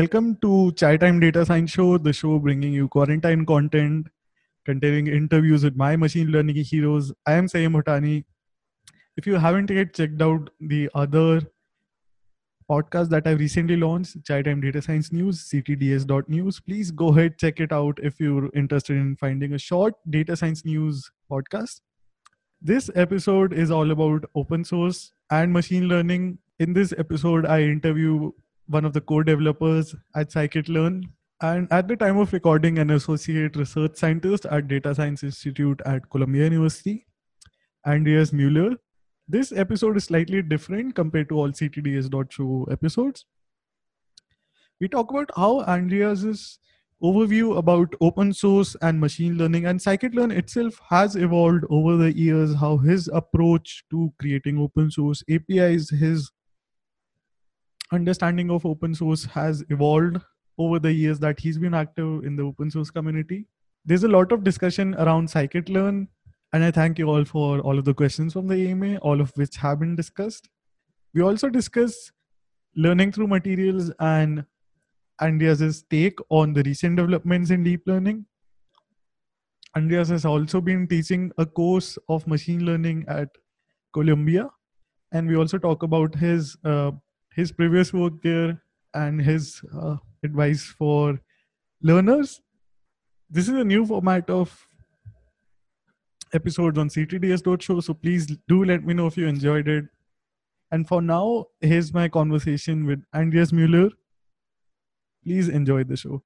Welcome to Chai Time Data Science Show, the show bringing you quarantine content containing interviews with my machine learning heroes. I am Sanyam Bhutani. If you haven't yet checked out the other podcast that I've recently launched, Chai Time Data Science News, ctds.news, please go ahead, check it out if you're interested in finding a short data science news podcast. This episode is all about open source and machine learning. In this episode, I interview one of the co-developers at scikit-learn. And at the time of recording an associate research scientist at data science institute at columbia university andreas mueller. This episode is slightly different compared to all ctds.show episodes. We talk about how andreas's overview about open source and machine learning and scikit-learn itself has evolved over the years how his approach to creating open source apis his understanding of open source has evolved over the years that he's been active in the open source community. There's a lot of discussion around scikit-learn, and I thank you all for all of the questions from the AMA, all of which have been discussed. We also discuss learning through materials and Andreas's take on the recent developments in deep learning. Andreas has also been teaching a course of machine learning at Columbia, and we also talk about his uh, his previous work there and his uh, advice for learners. This is a new format of episodes on ctds.show, so please do let me know if you enjoyed it. And for now, here's my conversation with Andreas Mueller. Please enjoy the show.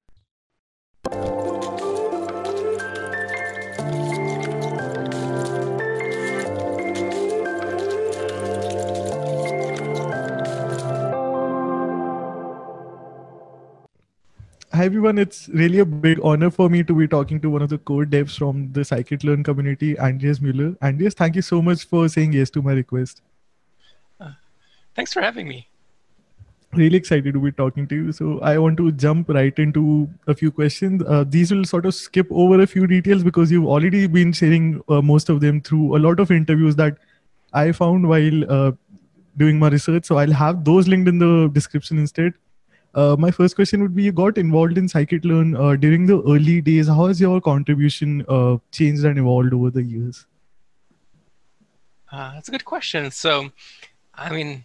Hi everyone, it's really a big honor for me to be talking to one of the core devs from the scikit-learn community, Andreas Mueller. Andreas, thank you so much for saying yes to my request. Uh, thanks for having me. Really excited to be talking to you. So I want to jump right into a few questions. Uh, these will sort of skip over a few details because you've already been sharing uh, most of them through a lot of interviews that I found while uh, doing my research. So I'll have those linked in the description instead uh, my first question would be you got involved in scikit-learn uh, during the early days. How has your contribution uh, changed and evolved over the years? Uh, that's a good question. So i mean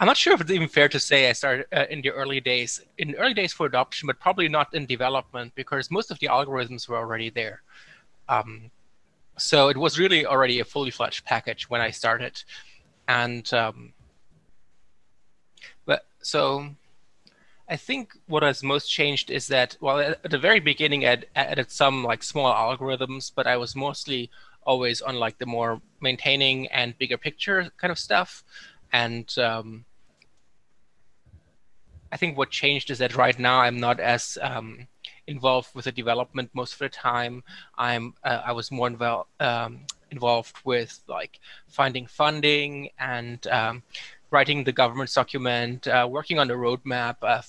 i'm not sure if it's even fair to say i started uh, in the early days in early days for adoption but probably not in development because most of the algorithms were already there. Um, so it was really already a fully fledged package when i started. And um, but so I think what has most changed is that, well, at the very beginning, I added some like small algorithms, but I was mostly always on like the more maintaining and bigger picture kind of stuff. And um, I think what changed is that right now I'm not as um, involved with the development most of the time. I'm uh, I was more involved um, involved with like finding funding and um, writing the governance document, uh, working on the roadmap, uh,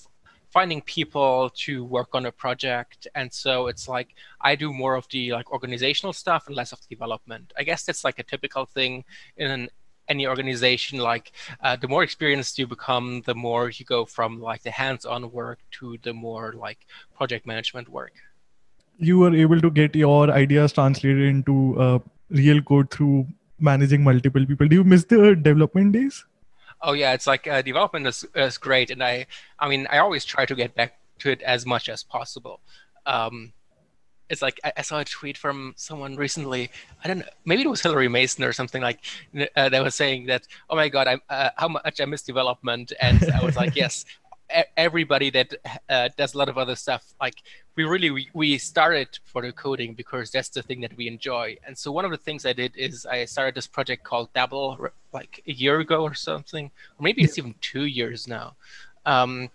finding people to work on a project. And so it's like i do more of the like organizational stuff and less of the development. I guess that's like a typical thing in an, any organization. Like uh, the more experienced you become the more you go from like the hands-on work to the more like project management work. You were able to get your ideas translated into uh, real code through managing multiple people. Do you miss the development days Oh yeah, it's like uh, development is, is great, and I I mean I always try to get back to it as much as possible. Um, it's like I, I, saw a tweet from someone recently. I don't know, maybe it was Hilary Mason or something like uh, that was saying that, oh my god, I uh, how much I miss development, and I was like, yes, everybody that uh, does a lot of other stuff like we really we, we started for the coding because that's the thing that we enjoy. And so one of the things i did is i started this project called dabl like a year ago or something or maybe it's even two years now. Um,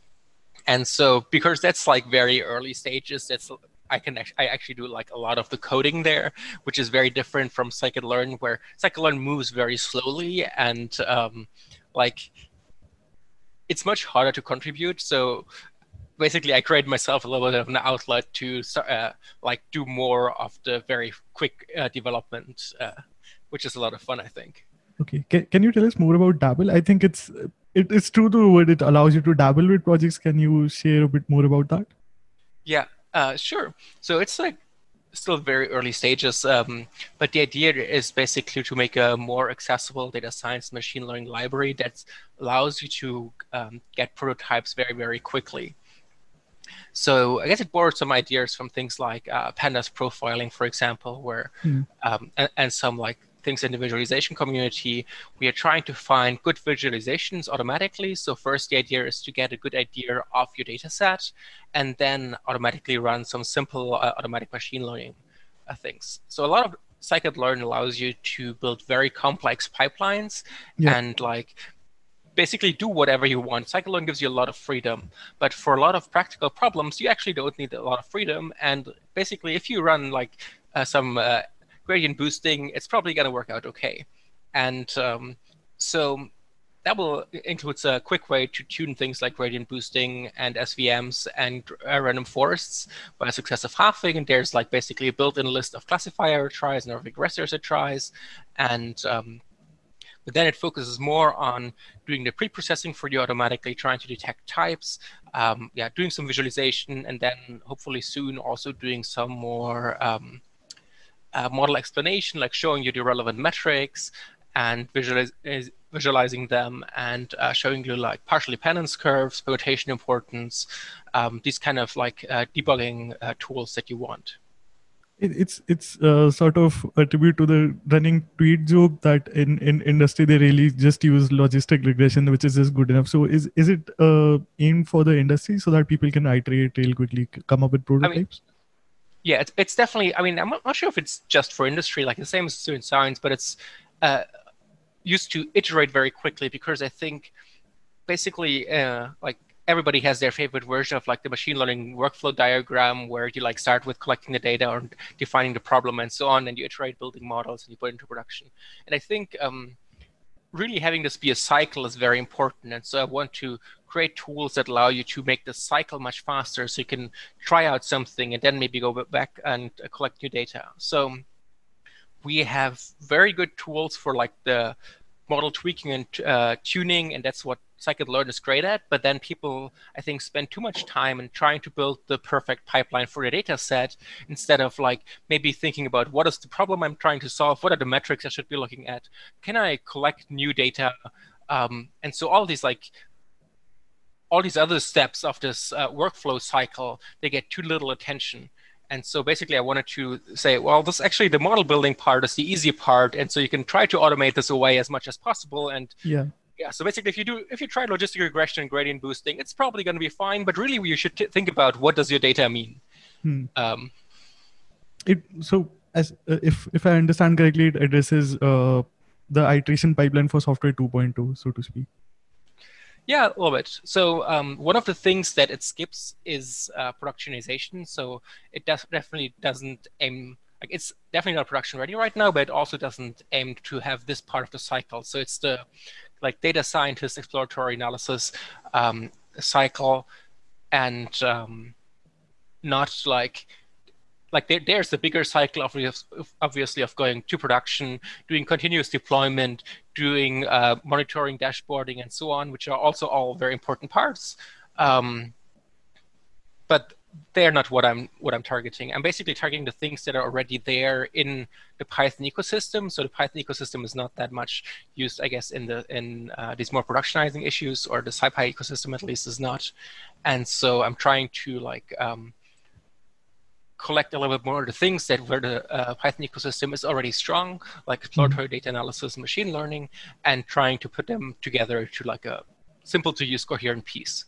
and so because that's like very early stages that's I can I actually do like a lot of the coding there, which is very different from scikit-learn, where scikit-learn moves very slowly and um, like it's much harder to contribute. So basically, I created myself a little bit of an outlet to uh, like do more of the very quick uh, development, uh, which is a lot of fun, I think. Okay, can, can you tell us more about dabl? I think it's it is true to what it allows you to dabble with projects. Can you share a bit more about that? Yeah, uh, sure. So it's like still very early stages, um, but the idea is basically to make a more accessible data science machine learning library that allows you to um, get prototypes very, very quickly. So I guess it borrowed some ideas from things like uh, pandas profiling, for example, where mm. um, and, and, some like things in the visualization community. We are trying to find good visualizations automatically. So first, the idea is to get a good idea of your data set, and then automatically run some simple uh, automatic machine learning uh, things. So a lot of scikit-learn allows you to build very complex pipelines yeah. and like basically do whatever you want. Scikit-learn gives you a lot of freedom, but for a lot of practical problems, you actually don't need a lot of freedom. And basically, if you run like uh, some uh, gradient boosting, it's probably going to work out okay. And um, so that will includes a quick way to tune things like gradient boosting and SVMs and uh, random forests by successive halving. And there's like basically a built-in list of classifier tries and regressors it tries. And um, but then it focuses more on doing the pre-processing for you automatically, trying to detect types, um, yeah, doing some visualization, and then hopefully soon also doing some more um, uh, model explanation, like showing you the relevant metrics and visualize, visualizing them and uh, showing you like partial dependence curves, permutation importance, um, these kind of like uh, debugging uh, tools that you want. it's it's uh, sort of a tribute to the running tweet joke that in, in industry they really just use logistic regression, which is just good enough. So is is it uh, aimed for the industry so that people can iterate real quickly, come up with prototypes? I mean, yeah, it's, it's definitely. I mean, I'm not sure if it's just for industry, like the same as doing science, but it's uh, used to iterate very quickly because I think basically, uh, like everybody has their favorite version of like the machine learning workflow diagram where you like start with collecting the data or defining the problem and so on, and you iterate building models and you put into production. And I think um, really having this be a cycle is very important. And so I want to create tools that allow you to make the cycle much faster so you can try out something and then maybe go back and uh, collect new data. So we have very good tools for like the model tweaking and uh, tuning, and that's what scikit-learn is great at. But then people, I think, spend too much time in trying to build the perfect pipeline for the data set instead of like maybe thinking about what is the problem I'm trying to solve, what are the metrics I should be looking at, can I collect new data, um, and so all these like all these other steps of this uh, workflow cycle they get too little attention and so basically, I wanted to say, well, this actually the model building part is the easy part, and so you can try to automate this away as much as possible. And yeah, yeah. So basically, if you do, if you try logistic regression and gradient boosting, it's probably going to be fine. But really, you should t- think about what does your data mean. Hmm. Um, it so as uh, if if I understand correctly, it addresses uh, the iteration pipeline for software 2.2, so to speak. Yeah, a little bit. So um, one of the things that it skips is uh, productionization. So it does, definitely doesn't aim like it's definitely not production ready right now, but it also doesn't aim to have this part of the cycle. So it's the like data scientist exploratory analysis um, cycle, and um, not like like there, there's the bigger cycle of obviously of going to production, doing continuous deployment, doing uh, monitoring, dashboarding, and so on, which are also all very important parts. Um, but they're not what I'm what I'm targeting. I'm basically targeting the things that are already there in the Python ecosystem. So the Python ecosystem is not that much used, I guess, in the in uh, these more productionizing issues, or the SciPy ecosystem at least is not. And so I'm trying to like um, collect a little bit more of the things that where the uh, Python ecosystem is already strong, like exploratory mm-hmm. data analysis, machine learning, and trying to put them together to like a simple to use coherent piece.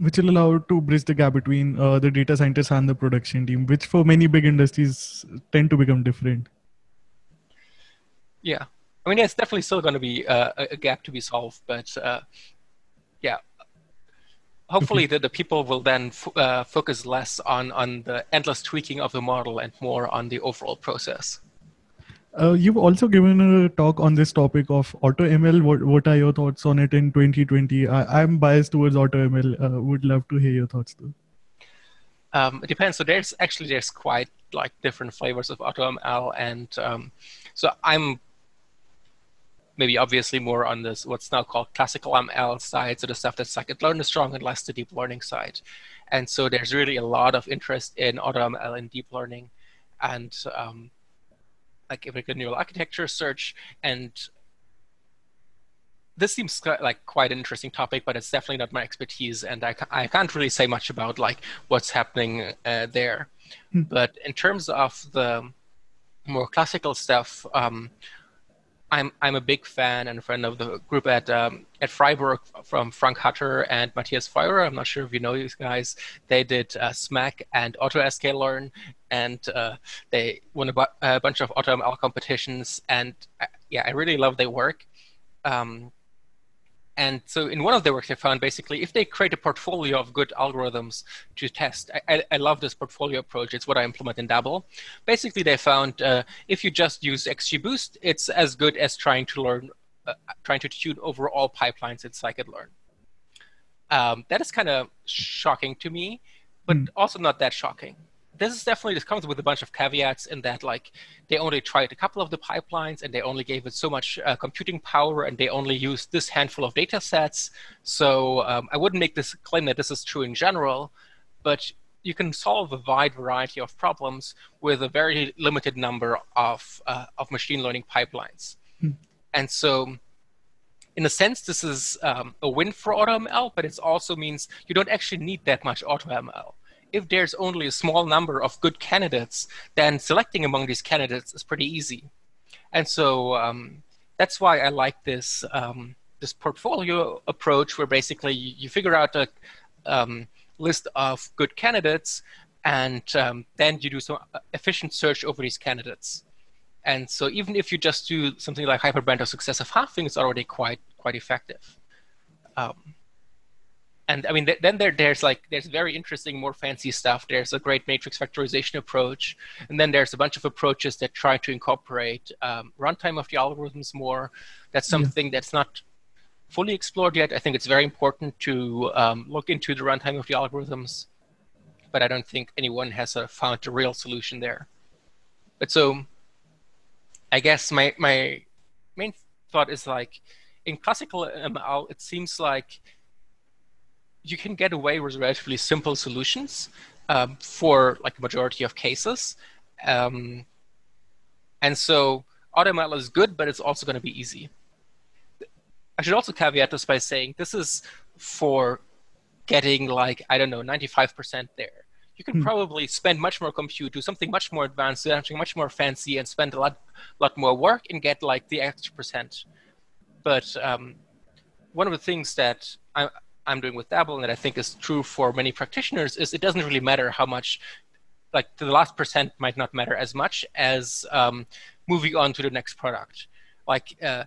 which will allow to bridge the gap between uh, the data scientists and the production team, which for many big industries tend to become different. Yeah, I mean, it's definitely still going to be uh, a gap to be solved, but uh, yeah, hopefully the, the people will then f- uh, focus less on on the endless tweaking of the model and more on the overall process. Uh, you've also given a talk on this topic of AutoML. What what are your thoughts on it in 2020? I, am biased towards AutoML. Uh, would love to hear your thoughts too. Um, it depends. So there's actually there's quite like different flavors of AutoML, and um, so I'm maybe obviously more on this what's now called classical ML side, so the stuff that's scikit-learn strong and less the deep learning side. And so there's really a lot of interest in AutoML and deep learning, and um, like if we could neural architecture search and this seems like quite an interesting topic, but it's definitely not my expertise, and I, I can't really say much about like what's happening uh, there. Hmm. But in terms of the more classical stuff, um, I'm I'm a big fan and friend of the group at um, at Freiburg from Frank Hutter and Matthias Feurer. I'm not sure if you know these guys. They did uh, SMAC and AutoSKLearn, and uh, they won a, bu- a, bunch of AutoML competitions. And uh, yeah, I really love their work. Um, and so in one of their works, I found basically if they create a portfolio of good algorithms to test, I, I, love this portfolio approach. It's what I implement in dabl. Basically, they found uh, if you just use XGBoost, it's as good as trying to learn, uh, trying to tune over all pipelines in scikit-learn. Um, that is kind of shocking to me, but mm. also not that shocking this is definitely this comes with a bunch of caveats in that like they only tried a couple of the pipelines and they only gave it so much uh, computing power and they only used this handful of data sets. So um, i wouldn't make this claim that this is true in general but you can solve a wide variety of problems with a very limited number of, uh, of machine learning pipelines. Hmm. and so in a sense, this is um, a win for AutoML, but it also means you don't actually need that much AutoML if there's only a small number of good candidates, then selecting among these candidates is pretty easy. And so um, that's why I like this um, this portfolio approach, where basically you, you figure out a um, list of good candidates, and um, then you do some efficient search over these candidates. And so even if you just do something like hyperband or successive halving, it's already quite quite effective. Um, and I mean, th- then there, there's like there's very interesting, more fancy stuff. There's a great matrix factorization approach, and then there's a bunch of approaches that try to incorporate um, runtime of the algorithms more. That's something yeah. that's not fully explored yet. I think it's very important to um, look into the runtime of the algorithms, but I don't think anyone has uh, found a real solution there. But so, I guess my my main thought is like in classical ML, it seems like you can get away with relatively simple solutions um, for like a majority of cases. Um, and so AutoML is good, but it's also going to be easy. I should also caveat this by saying this is for getting like, I don't know, 95% there. You can hmm. probably spend much more compute, do something much more advanced, do something much more fancy, and spend a lot, lot more work and get like the extra percent. But um, one of the things that I, I'm doing with dabl and that I think is true for many practitioners is it doesn't really matter how much, like the last percent might not matter as much as um, moving on to the next product. Like uh,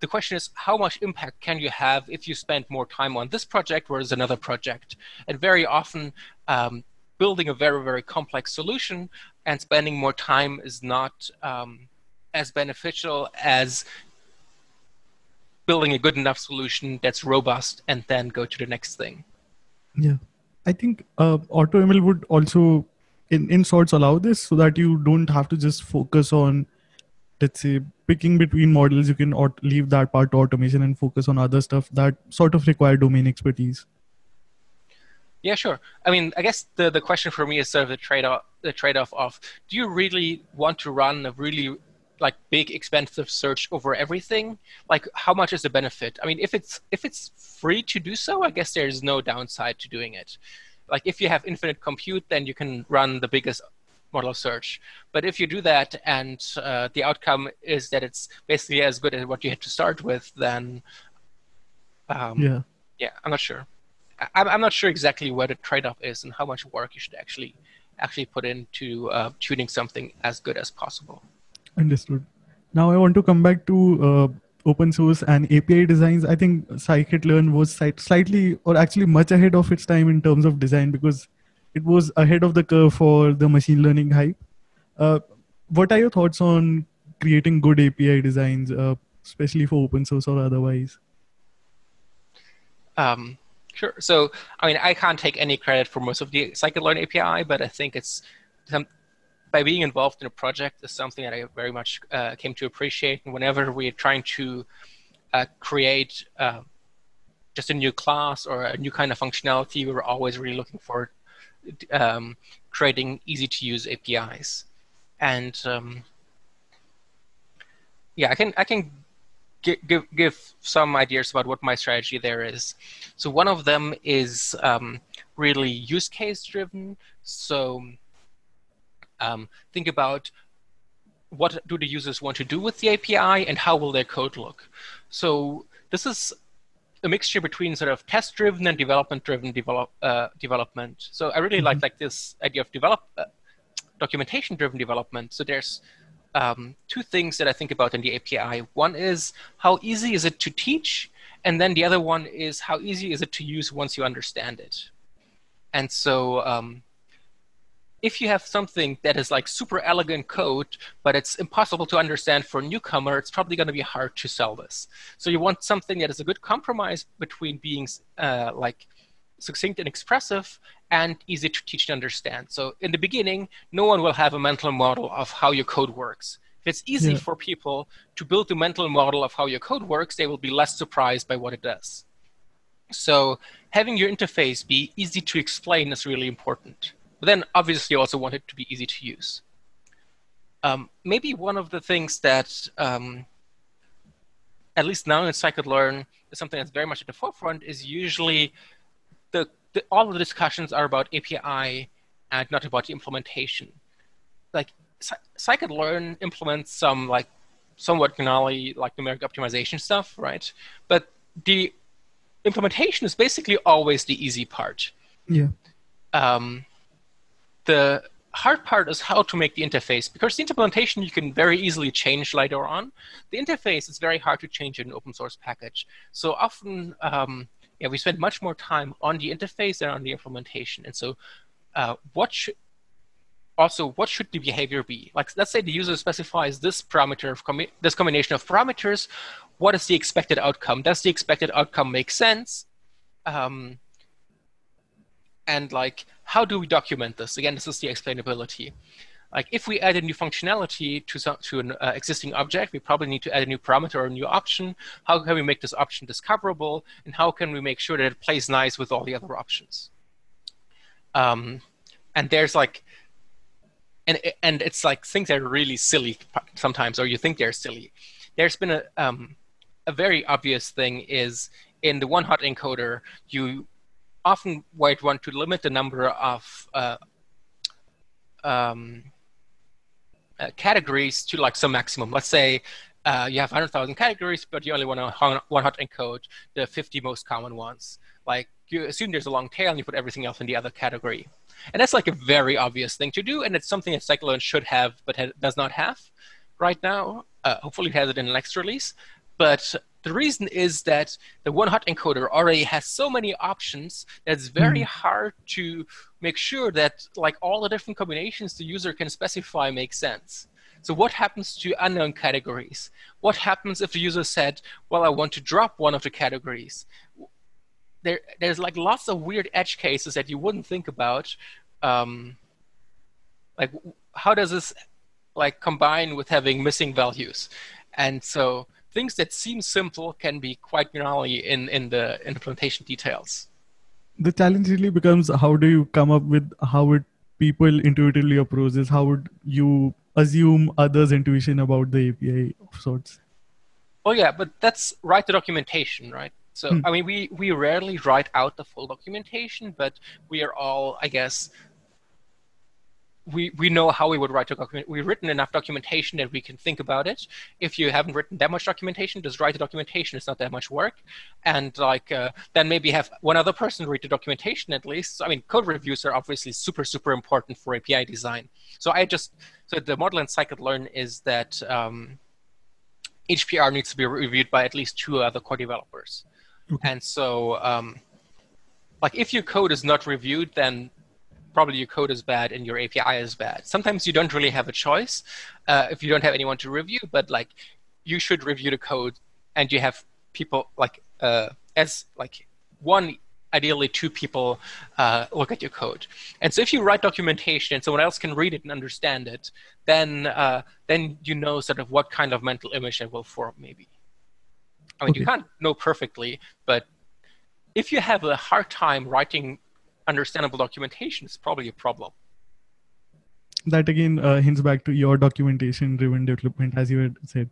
the question is how much impact can you have if you spend more time on this project versus another project? And very often, um, building a very very complex solution and spending more time is not um, as beneficial as building a good enough solution that's robust and then go to the next thing. Yeah. I think uh, AutoML would also, in, in sorts, allow this so that you don't have to just focus on, let's say, picking between models. You can aut- leave that part to automation and focus on other stuff that sort of require domain expertise. Yeah, sure. I mean, I guess the, the question for me is sort of the trade off the trade off of do you really want to run a really like big expensive search over everything like how much is the benefit? I mean if it's if it's free to do so i guess there's no downside to doing it. Like if you have infinite compute then you can run the biggest model search. But if you do that and uh, the outcome is that it's basically as good as what you had to start with then um, yeah. yeah i'm not sure. I'm, I'm not sure exactly where the trade-off is and how much work you should actually actually put into uh, tuning something as good as possible. Understood. Now I want to come back to uh, open source and API designs. I think scikit-learn was slightly or actually much ahead of its time in terms of design because it was ahead of the curve for the machine learning hype. Uh, what are your thoughts on creating good API designs, uh, especially for open source or otherwise? Um, Sure. So, I mean, I can't take any credit for most of the scikit-learn API, but I think it's some, by being involved in a project is something that I very much uh, came to appreciate. And whenever we're trying to uh, create uh, just a new class or a new kind of functionality, we are always really looking for um, creating easy-to-use APIs. And um, yeah, I can I can give, give some ideas about what my strategy there is. So one of them is um, really use case driven. So um, think about what do the users want to do with the API and how will their code look. So this is a mixture between sort of test driven and development driven develop, uh, development. So I really mm-hmm. like like this idea of develop uh, documentation driven development. So there's um, two things that I think about in the API. One is how easy is it to teach, and then the other one is how easy is it to use once you understand it. And so, um, if you have something that is like super elegant code, but it's impossible to understand for a newcomer, it's probably going to be hard to sell this. So you want something that is a good compromise between being uh, like succinct and expressive and easy to teach and understand. So in the beginning, no one will have a mental model of how your code works. If it's easy yeah. for people to build a mental model of how your code works, they will be less surprised by what it does. So having your interface be easy to explain is really important. But then obviously you also want it to be easy to use. Um, maybe one of the things that, um, at least now in scikit-learn, is something that's very much at the forefront is usually the, the, all of the discussions are about API and not about the implementation. Like scikit-learn implements some like somewhat gnarly like numeric optimization stuff, right? But the implementation is basically always the easy part. Yeah. Um, the hard part is how to make the interface because the implementation you can very easily change later on. The interface is very hard to change in an open source package. So often um, yeah, we spend much more time on the interface than on the implementation. And so, uh, what should also what should the behavior be? Like, let's say the user specifies this parameter of combi- this combination of parameters. What is the expected outcome? Does the expected outcome make sense? Um, and like, how do we document this? Again, this is the explainability. Like if we add a new functionality to, some, to an uh, existing object, we probably need to add a new parameter or a new option. How can we make this option discoverable? And how can we make sure that it plays nice with all the other options? Um, and there's like, and, and it's like things are really silly sometimes, or you think they're silly. There's been a, um, a very obvious thing is in the one hot encoder, you often might want to limit the number of uh, um, uh, categories to like some maximum. Let's say uh, you have 100,000 categories, but you only want to one hot encode the 50 most common ones. Like you assume there's a long tail and you put everything else in the other category. And that's like a very obvious thing to do, and it's something that scikit-learn should have, but ha- does not have right now. Uh, hopefully, it has it in the next release. But the reason is that the one hot encoder already has so many options that it's very mm. hard to make sure that like all the different combinations the user can specify make sense. So what happens to unknown categories? What happens if the user said, well, I want to drop one of the categories? There, there's like lots of weird edge cases that you wouldn't think about. Um, like how does this like combine with having missing values? And so things that seem simple can be quite gnarly in, in the implementation details. The challenge really becomes how do you come up with how would people intuitively approach this? How would you assume others' intuition about the API of sorts? Oh yeah, but that's write the documentation, right? So hmm. I mean, we we rarely write out the full documentation, but we are all, I guess, we we know how we would write a document. We've written enough documentation that we can think about it. If you haven't written that much documentation, just write the documentation. It's not that much work, and like uh, then maybe have one other person read the documentation at least. I mean, code reviews are obviously super super important for API design. So I just so the model in scikit-learn is that um, each PR needs to be reviewed by at least two other core developers, okay. and so um, like if your code is not reviewed, then probably your code is bad and your API is bad. Sometimes you don't really have a choice uh, if you don't have anyone to review, but like you should review the code and you have people like uh, as like one ideally two people uh, look at your code. And so if you write documentation and someone else can read it and understand it, then uh, then you know sort of what kind of mental image it will form maybe. I mean, okay. you can't know perfectly, but if you have a hard time writing understandable documentation is probably a problem. That again uh, hints back to your documentation driven development, as you had said.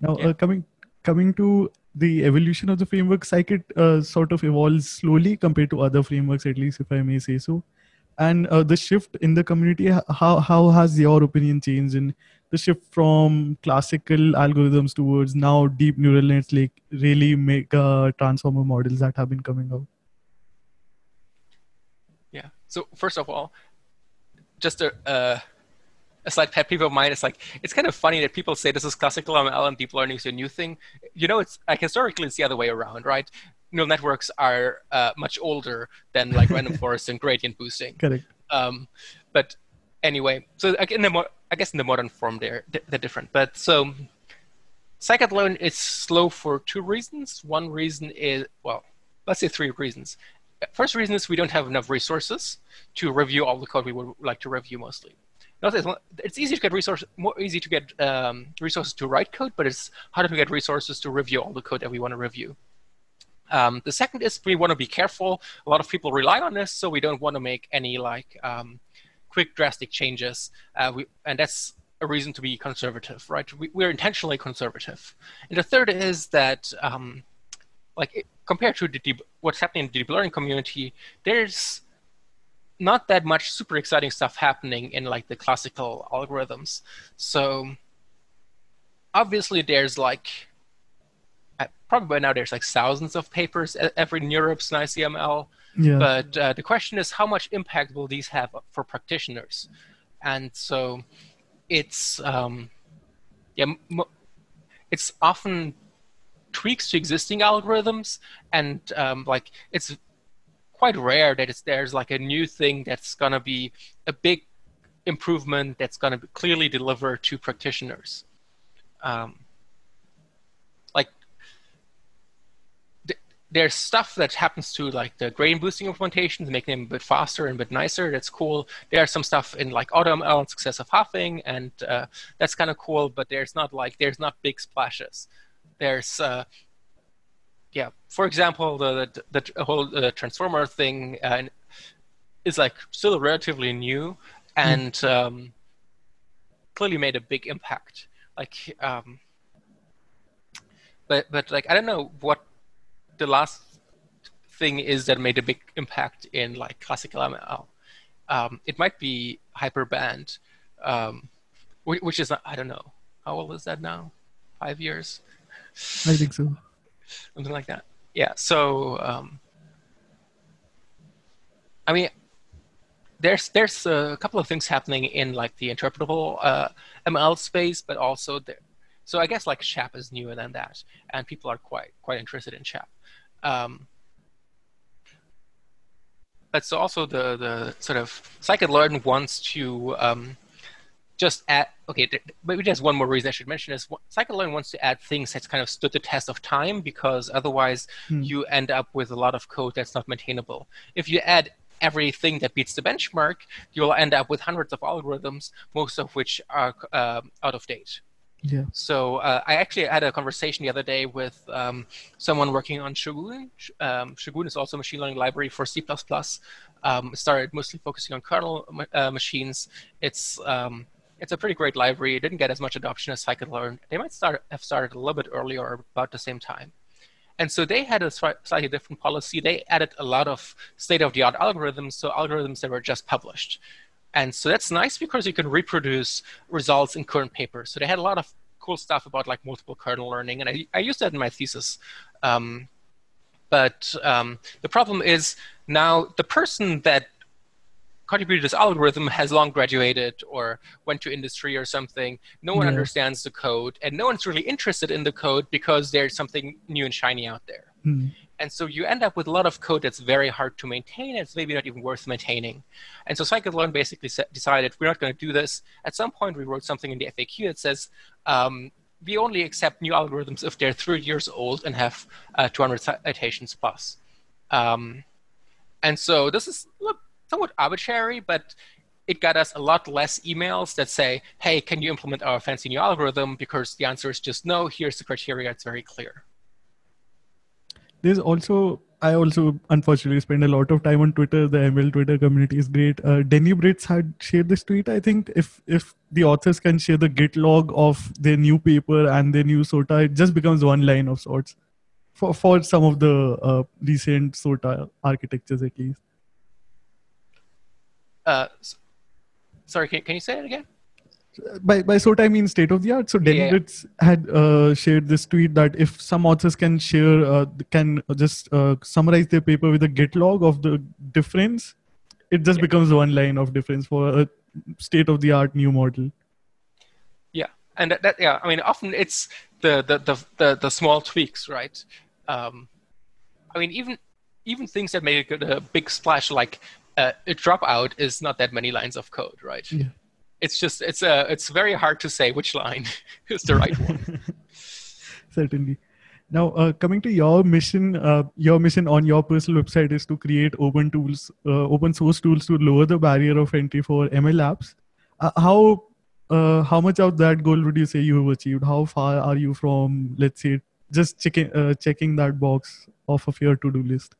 Now, yeah. uh, coming coming to the evolution of the framework, Scikit uh, sort of evolves slowly compared to other frameworks, at least if I may say so. And uh, the shift in the community, how how has your opinion changed in the shift from classical algorithms towards now deep neural nets, like really mega transformer models that have been coming out? So first of all, just a, uh, a slight pet peeve of mine is like it's kind of funny that people say this is classical ML and deep learning is a new thing. You know, it's like historically it's the other way around, right? Neural networks are uh, much older than like random forest and gradient boosting. Correct. Um, but anyway, so in the mo- I guess in the modern form they're they're different. But so scikit-learn is slow for two reasons. One reason is well, let's say three reasons first reason is we don't have enough resources to review all the code we would like to review mostly. It's easy to get resources, more easy to get um, resources to write code, but it's harder to get resources to review all the code that we want to review. Um, the second is we want to be careful. A lot of people rely on this, so we don't want to make any like um, quick drastic changes. Uh, we, and that's a reason to be conservative, right? We, are intentionally conservative. And the third is that um, like compared to the deep, what's happening in the deep learning community, there's not that much super exciting stuff happening in like the classical algorithms. So obviously there's like uh, probably by now there's like thousands of papers every NeurIPS and ICML. Yeah. But uh, the question is how much impact will these have for practitioners? And so it's um, yeah, it's often tweaks to existing algorithms and um, like it's quite rare that it's there's like a new thing that's going to be a big improvement that's going to clearly deliver to practitioners. Um, like th- there's stuff that happens to like the gradient boosting implementations making them a bit faster and a bit nicer. That's cool. There's some stuff in like automl and successive halving and uh, that's kind of cool but there's not like there's not big splashes there's uh, yeah for example the the, the whole uh, transformer thing uh, is like still relatively new and mm. um, clearly made a big impact. Like um, but but like i don't know what the last thing is that made a big impact in like classical ml um, it might be hyperband um, which is i don't know. How old is that now? Five years I think so. Something like that. Yeah. So, um, I mean, there's there's a couple of things happening in like the interpretable uh, ML space, but also there. So I guess like SHAP is newer than that, and people are quite quite interested in SHAP. Um, but so also the the sort of scikit-learn wants to um, just add okay maybe there's one more reason i should mention is scikit-learn wants to add things that's kind of stood the test of time because otherwise hmm. you end up with a lot of code that's not maintainable if you add everything that beats the benchmark you'll end up with hundreds of algorithms most of which are uh, out of date yeah. So uh, I actually had a conversation the other day with um, someone working on Shogun. Um, Shogun is also a machine learning library for C++. Um, started mostly focusing on kernel uh, machines. It's um, it's a pretty great library. It didn't get as much adoption as scikit-learn. They might start have started a little bit earlier or about the same time. And so they had a slightly different policy. They added a lot of state-of-the-art algorithms, so algorithms that were just published. And so that's nice because you can reproduce results in current papers. So they had a lot of cool stuff about like multiple kernel learning, and I, I used that in my thesis. Um, but um, the problem is now the person that contributed this algorithm has long graduated or went to industry or something. No one yeah. understands the code, and no one's really interested in the code because there's something new and shiny out there. Mm. And so you end up with a lot of code that's very hard to maintain. And it's maybe not even worth maintaining. And so scikit-learn basically decided we're not going to do this. At some point, we wrote something in the FAQ that says um, we only accept new algorithms if they're three years old and have uh, 200 citations plus. Um, and so this is somewhat arbitrary, but it got us a lot less emails that say, hey, can you implement our fancy new algorithm? Because the answer is just no, here's the criteria, it's very clear there's also I also unfortunately spend a lot of time on Twitter. The ML Twitter community is great. Uh, Denny Britz had shared this tweet. I think if if the authors can share the Git log of their new paper and their new SOTA, it just becomes one line of sorts for for some of the uh, recent SOTA architectures at least. Uh, sorry, can, can you say it again? by by SOTA I mean state of the art. So yeah, yeah. had uh, shared this tweet that if some authors can share, uh, can just uh, summarize their paper with a Git log of the difference, it just yeah. becomes one line of difference for a state of the art new model. Yeah, and that, that, yeah, I mean often it's the the the the, the small tweaks, right? Um, I mean even even things that make a big splash like uh, a dropout is not that many lines of code, right? Yeah it's just it's a uh, it's very hard to say which line is the right one. Certainly. Now, uh, coming to your mission, uh, your mission on your personal website is to create open tools, uh, open source tools to lower the barrier of entry for ML apps. Uh, how uh, how much of that goal would you say you have achieved? How far are you from, let's say, just checking checking that box off of your to do list?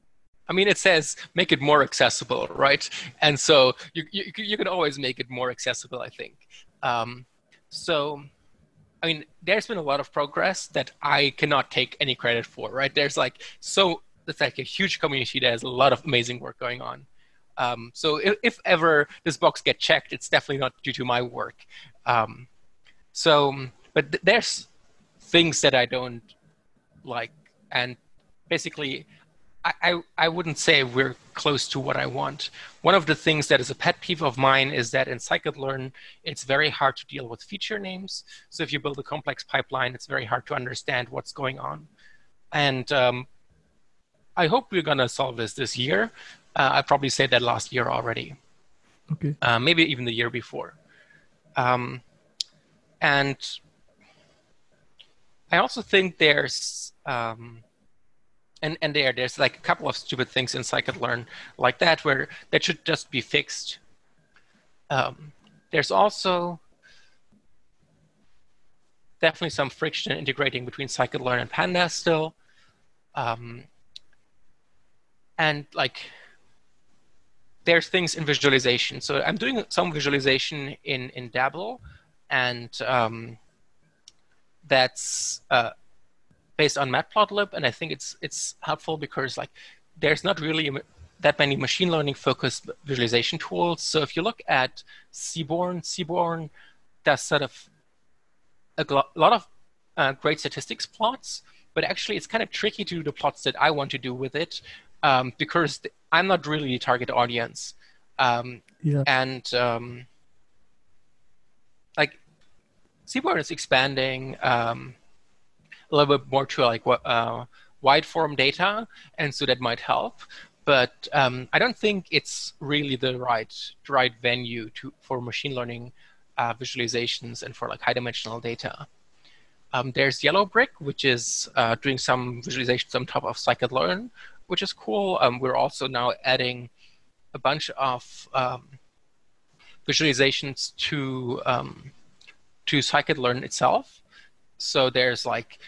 I mean, it says make it more accessible, right? And so you, you, you can always make it more accessible, I think. Um, so, I mean, there's been a lot of progress that I cannot take any credit for, right? There's like, so it's like a huge community that has a lot of amazing work going on. Um, so if, if, ever this box get checked, it's definitely not due to my work. Um, so, but th- there's things that I don't like, and basically I, I wouldn't say we're close to what I want. One of the things that is a pet peeve of mine is that in scikit-learn, it's very hard to deal with feature names. So if you build a complex pipeline, it's very hard to understand what's going on. And um, I hope we're going to solve this this year. Uh, I probably said that last year already. Okay. Uh, maybe even the year before. Um, and I also think there's um, and and there there's like a couple of stupid things in scikit-learn like that where that should just be fixed. Um, there's also definitely some friction integrating between scikit-learn and pandas still. Um, and like there's things in visualization. So i'm doing some visualization in in dabl and um, that's uh, based on matplotlib and i think it's it's helpful because like there's not really that many machine learning focused visualization tools so if you look at seaborn seaborn does sort of a lot of uh, great statistics plots but actually it's kind of tricky to do the plots that i want to do with it um, because i'm not really the target audience um, yeah. and um, like seaborn is expanding um, a little bit more to like uh, wide form data, and so that might help. But um, I don't think it's really the right the right venue to for machine learning uh, visualizations and for like high dimensional data. Um, there's Yellowbrick, which is uh, doing some visualizations on top of scikit-learn, which is cool. Um, we're also now adding a bunch of um, visualizations to um, to scikit-learn itself. So there's like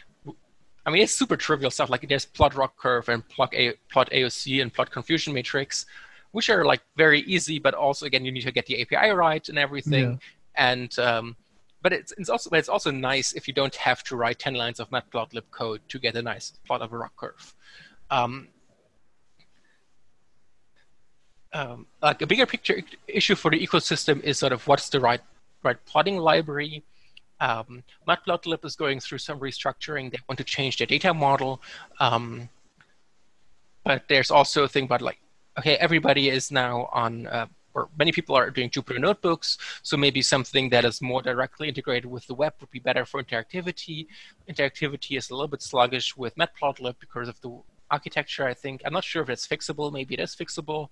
I mean, it's super trivial stuff. Like there's plot ROC curve and plot, A- plot AOC and plot confusion matrix, which are like very easy, but also again you need to get the API right and everything. Yeah. And um, but it's, it's also but it's also nice if you don't have to write ten lines of matplotlib code to get a nice plot of a ROC curve. Um, um, like a bigger picture issue for the ecosystem is sort of what's the right right plotting library. Um, Matplotlib is going through some restructuring. They want to change their data model. Um, but there's also a thing about like, okay, everybody is now on, uh, or many people are doing Jupyter notebooks. So maybe something that is more directly integrated with the web would be better for interactivity. Interactivity is a little bit sluggish with Matplotlib because of the architecture, I think. I'm not sure if it's fixable. Maybe it is fixable.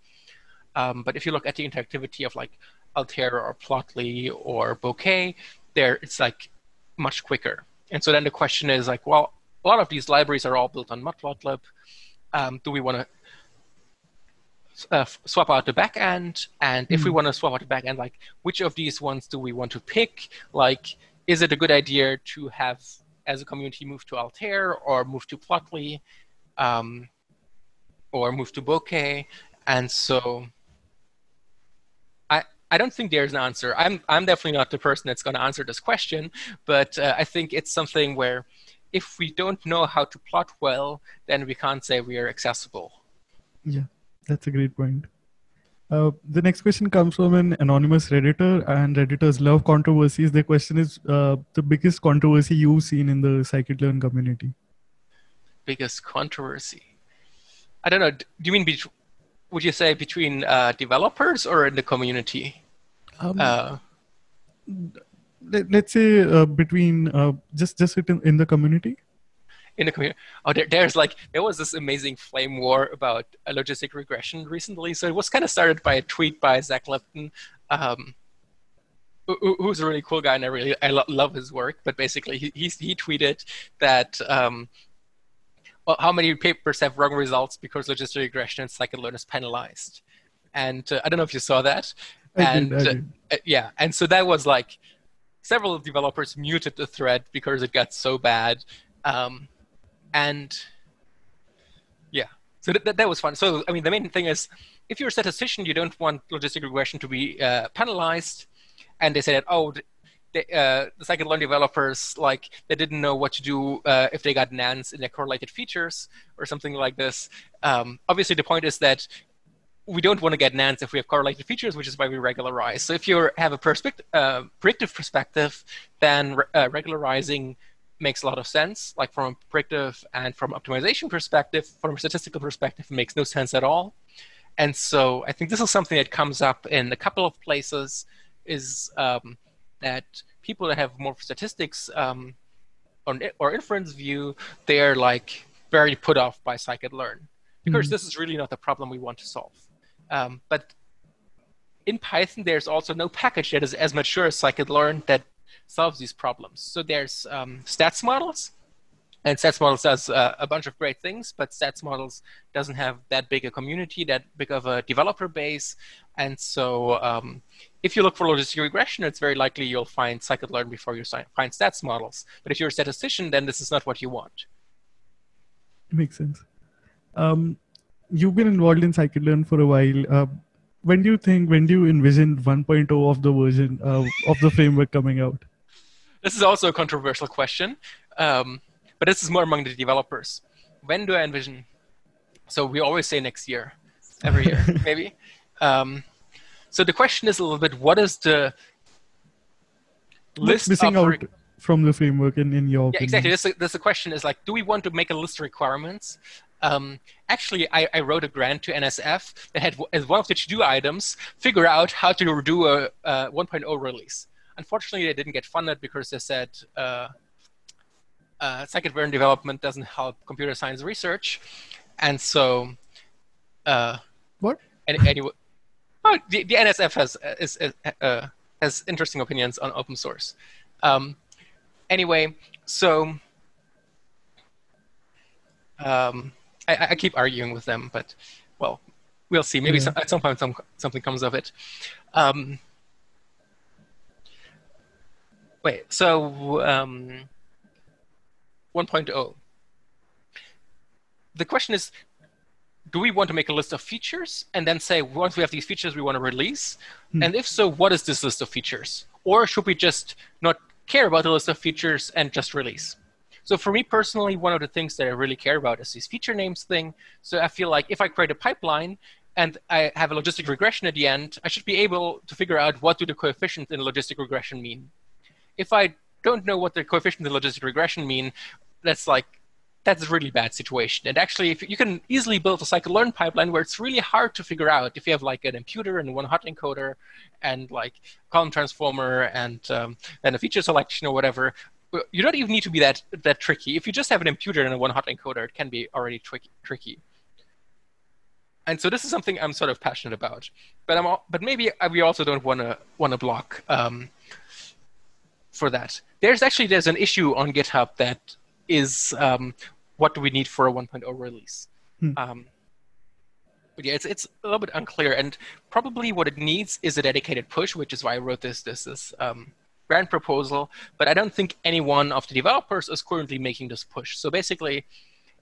Um, but if you look at the interactivity of like Altair or Plotly or Bokeh, there it's like much quicker. And so then the question is like, well, a lot of these libraries are all built on Matplotlib. Um, do we want to uh, swap out the backend? And if mm we hmm. want to swap out the backend, like which of these ones do we want to pick? Like, is it a good idea to have as a community move to Altair or move to Plotly um, or move to Bokeh? And so I don't think there's an answer. I'm I'm definitely not the person that's going to answer this question, but uh, I think it's something where if we don't know how to plot well, then we can't say we are accessible. Yeah, that's a great point. Uh, the next question comes from an anonymous redditor, and redditors love controversies. The question is uh, the biggest controversy you've seen in the scikit-learn community. Biggest controversy? I don't know. Do you mean? Be- would you say between uh, developers or in the community? Um, uh, let, us say uh, between uh, just just in, in the community in the community. Oh, there, there's like there was this amazing flame war about a logistic regression recently. So it was kind of started by a tweet by Zach Lipton, um, who's a really cool guy, and I really I lo- love his work. But basically, he he, he tweeted that. Um, well, how many papers have wrong results because logistic regression and scikit-learn is penalized? And uh, I don't know if you saw that, and did, did. Uh, yeah, and so that was like several developers muted the thread because it got so bad, um, and yeah, so that, that, that was fun. So I mean, the main thing is, if you're a statistician, you don't want logistic regression to be uh, penalized, and they said, oh. They, uh, the scikit-learn developers like they didn't know what to do uh, if they got nans in their correlated features or something like this. Um, obviously, the point is that we don't want to get nans if we have correlated features, which is why we regularize. So if you have a perspective, uh, predictive perspective, then uh, regularizing makes a lot of sense. Like from a predictive and from optimization perspective, from a statistical perspective, it makes no sense at all. And so I think this is something that comes up in a couple of places is um, that people that have more statistics um, or, or inference view, they're like very put off by scikit-learn because mm-hmm. this is really not the problem we want to solve. Um, but in Python, there's also no package that is as mature as scikit-learn that solves these problems. So there's um, statsmodels, and statsmodels does uh, a bunch of great things, but statsmodels doesn't have that big a community, that big of a developer base, and so um, if you look for logistic regression, it's very likely you'll find scikit-learn before you find statsmodels. But if you're a statistician, then this is not what you want. It Makes sense. Um, you've been involved in scikit-learn for a while. Uh, when do you think, when do you envision 1.0 of the version uh, of the framework coming out? This is also a controversial question, um, but this is more among the developers. When do I envision? So we always say next year, every year, maybe. Um, so the question is a little bit: What is the list missing out re- from the framework in, in your yeah, opinion? exactly. This, this the question is like: Do we want to make a list of requirements um, actually, I, I, wrote a grant to NSF that had as one of the to-do items figure out how to do a, a 1.0 release. Unfortunately, they didn't get funded because they said uh, uh, scikit-learn development doesn't help computer science research, and so uh, what? Any, anyway, oh, the, the NSF has is, uh, has interesting opinions on open source. Um, anyway, so. Um, I, I, keep arguing with them, but well, we'll see. Maybe yeah. some, at some point some, something comes of it. Um, wait, so um, 1.0. The question is, do we want to make a list of features and then say once we have these features we want to release? Hmm. And if so, what is this list of features? Or should we just not care about the list of features and just release? So for me personally, one of the things that I really care about is this feature names thing. So I feel like if I create a pipeline, and I have a logistic regression at the end, I should be able to figure out what do the coefficients in logistic regression mean. If I don't know what the coefficients in logistic regression mean, that's like that's a really bad situation. And actually, if you can easily build a scikit-learn pipeline where it's really hard to figure out if you have like an imputer and one hot encoder and like column transformer and um, then a feature selection or whatever. You don't even need to be that that tricky. If you just have an imputer and a one hot encoder, it can be already tricky. tricky and so this is something I'm sort of passionate about. But I'm all, but maybe we also don't want to want to block um, for that. There's actually there's an issue on GitHub that is um, what do we need for a 1.0 release. Hmm. Um, but yeah, it's it's a little bit unclear, and probably what it needs is a dedicated push, which is why I wrote this this this um, grant proposal. But I don't think any one of the developers is currently making this push. So basically,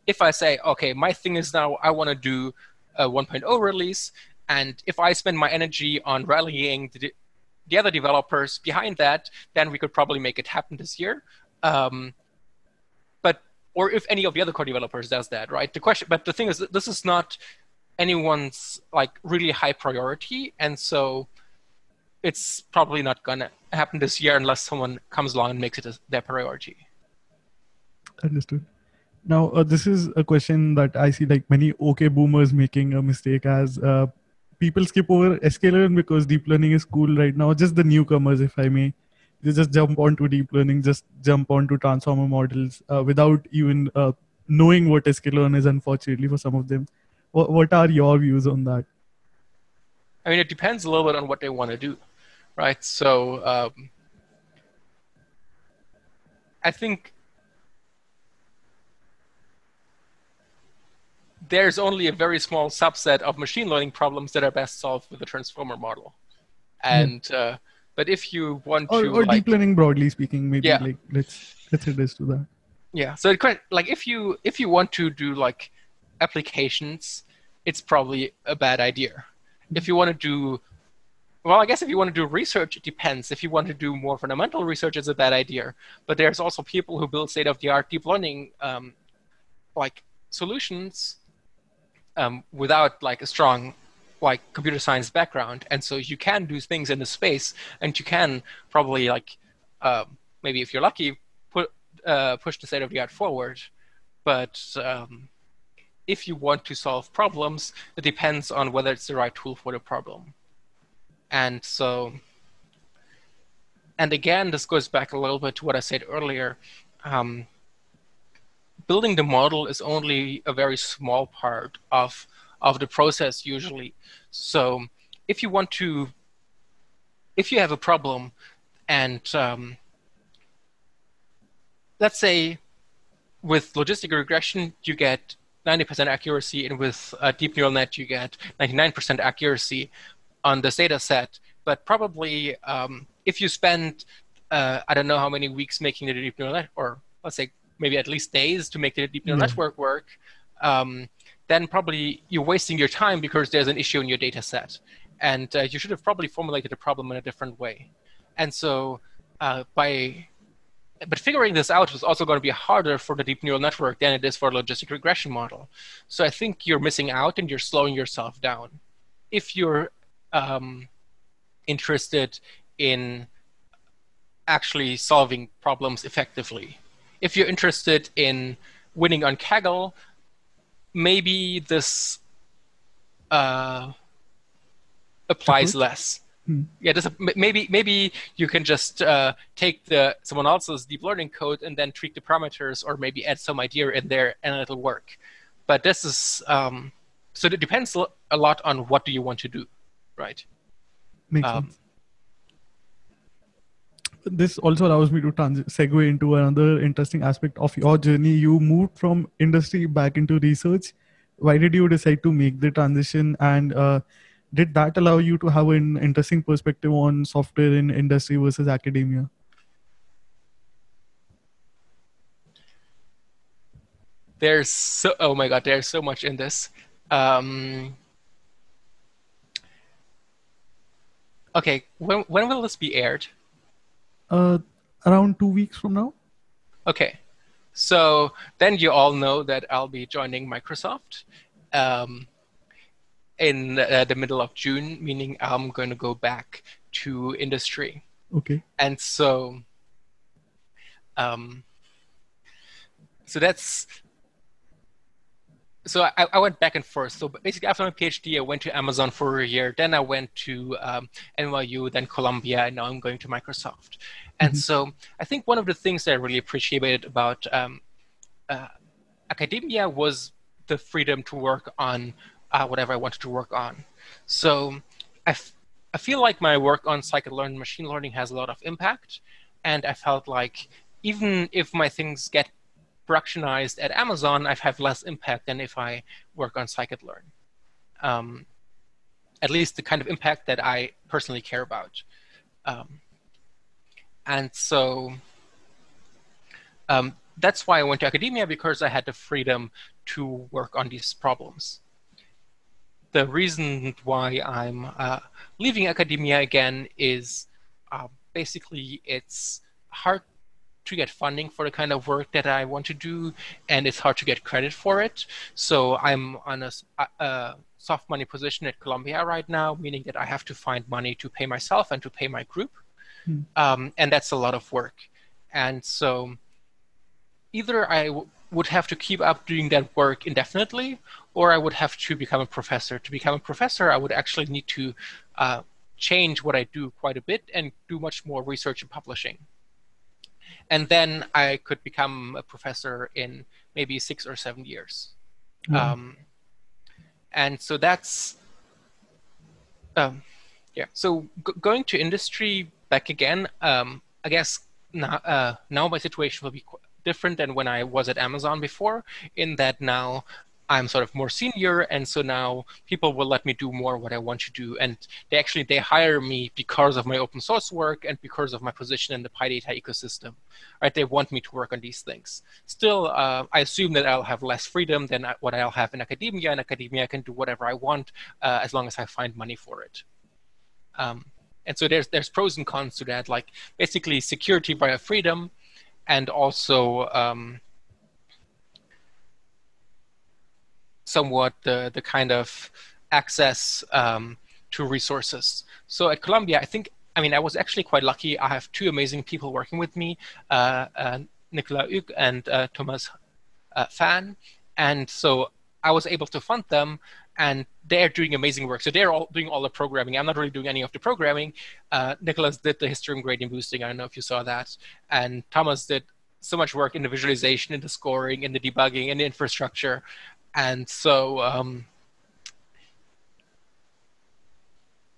if I say, okay, my thing is now I want to do a 1.0 release. And if I spend my energy on rallying the, the other developers behind that, then we could probably make it happen this year. Um, but or if any of the other core developers does that, right? The question, but the thing is, this is not anyone's like really high priority, and so it's probably not gonna happen this year unless someone comes along and makes it a, their priority. Understood. Now, uh, this is a question that I see like many OK boomers making a mistake as uh, people skip over sklearn because deep learning is cool right now. Just the newcomers, if I may, they just jump onto deep learning, just jump onto transformer models uh, without even uh, knowing what sklearn is. Unfortunately, for some of them, what, what are your views on that? I mean, it depends a little bit on what they want to do, right? So, um, I think there's only a very small subset of machine learning problems that are best solved with a transformer model. Hmm. And mm. uh, but if you want or, to or like, deep learning broadly speaking, maybe yeah. like let's let's address to that. Yeah. So it, like if you if you want to do like applications, it's probably a bad idea. If you want to do well, I guess if you want to do research, it depends. If you want to do more fundamental research, it's a bad idea. But there's also people who build state-of-the-art deep learning um, like solutions um, without like a strong like computer science background and so you can do things in the space and you can probably like uh, maybe if you're lucky put uh, push the state of the art forward but um, if you want to solve problems it depends on whether it's the right tool for the problem and so and again this goes back a little bit to what i said earlier um, building the model is only a very small part of of the process usually. So if you want to, if you have a problem, and um, let's say with logistic regression you get 90% accuracy, and with a deep neural net you get 99% accuracy on this data set. But probably um, if you spend uh, I don't know how many weeks making the deep neural net, or let's say maybe at least days to make the deep neural network work, um, then probably you're wasting your time because there's an issue in your data set. And uh, you should have probably formulated a problem in a different way. And so uh, by but figuring this out is also going to be harder for the deep neural network than it is for a logistic regression model. So I think you're missing out and you're slowing yourself down. If you're um, interested in actually solving problems effectively if you're interested in winning on Kaggle, maybe this uh, applies less. Hmm. Yeah, this, maybe maybe you can just uh, take the someone else's deep learning code and then tweak the parameters, or maybe add some idea in there and it'll work. But this is um, so it depends a lot on what do you want to do, right? Makes um, sense this also allows me to trans- segue into another interesting aspect of your journey. You moved from industry back into research. Why did you decide to make the transition? And uh, did that allow you to have an interesting perspective on software in industry versus academia? There's so oh my god, there's so much in this. Um, okay, when when will this be aired? uh, around two weeks from now. Okay. So then you all know that I'll be joining Microsoft. Um, in uh, the middle of June, meaning I'm going to go back to industry. Okay. And so, um, so that's so I, I, went back and forth. So basically, after my PhD, I went to Amazon for a year. Then I went to um, NYU, then Columbia, and now I'm going to Microsoft. And mm-hmm. so I think one of the things that I really appreciated about um, uh, academia was the freedom to work on uh, whatever I wanted to work on. So I, f- I feel like my work on scikit-learn machine learning has a lot of impact. And I felt like even if my things get productionized at Amazon, I have less impact than if I work on scikit-learn. Um, at least the kind of impact that I personally care about. Um, and so um, that's why I went to academia because I had the freedom to work on these problems. The reason why I'm uh, leaving academia again is uh, basically it's hard to get funding for the kind of work that I want to do, and it's hard to get credit for it. So I'm on a, a soft money position at Columbia right now, meaning that I have to find money to pay myself and to pay my group, hmm. um, and that's a lot of work. And so either I w- would have to keep up doing that work indefinitely, or I would have to become a professor. To become a professor, I would actually need to uh, change what I do quite a bit and do much more research and publishing. And then I could become a professor in maybe six or seven years. Mm. Um, and so that's, um, yeah. So g- going to industry back again, um, I guess now, uh, now my situation will be qu- different than when I was at Amazon before, in that now I'm sort of more senior, and so now people will let me do more what I want to do, and they actually they hire me because of my open source work and because of my position in the PyData ecosystem, right? They want me to work on these things. Still, uh, I assume that I'll have less freedom than what I'll have in academia. In academia, I can do whatever I want uh, as long as I find money for it. Um, and so there's there's pros and cons to that, like basically security via freedom, and also um, somewhat the, the kind of access um, to resources. So at Columbia, I think, I mean, I was actually quite lucky. I have two amazing people working with me, uh, uh, Nicolas Hug and uh, Thomas uh, Fan. And so I was able to fund them and they're doing amazing work. So they're all doing all the programming. I'm not really doing any of the programming. Uh, Nicholas did the history gradient boosting. I don't know if you saw that. And Thomas did so much work in the visualization, in the scoring, in the debugging, in the infrastructure and so um,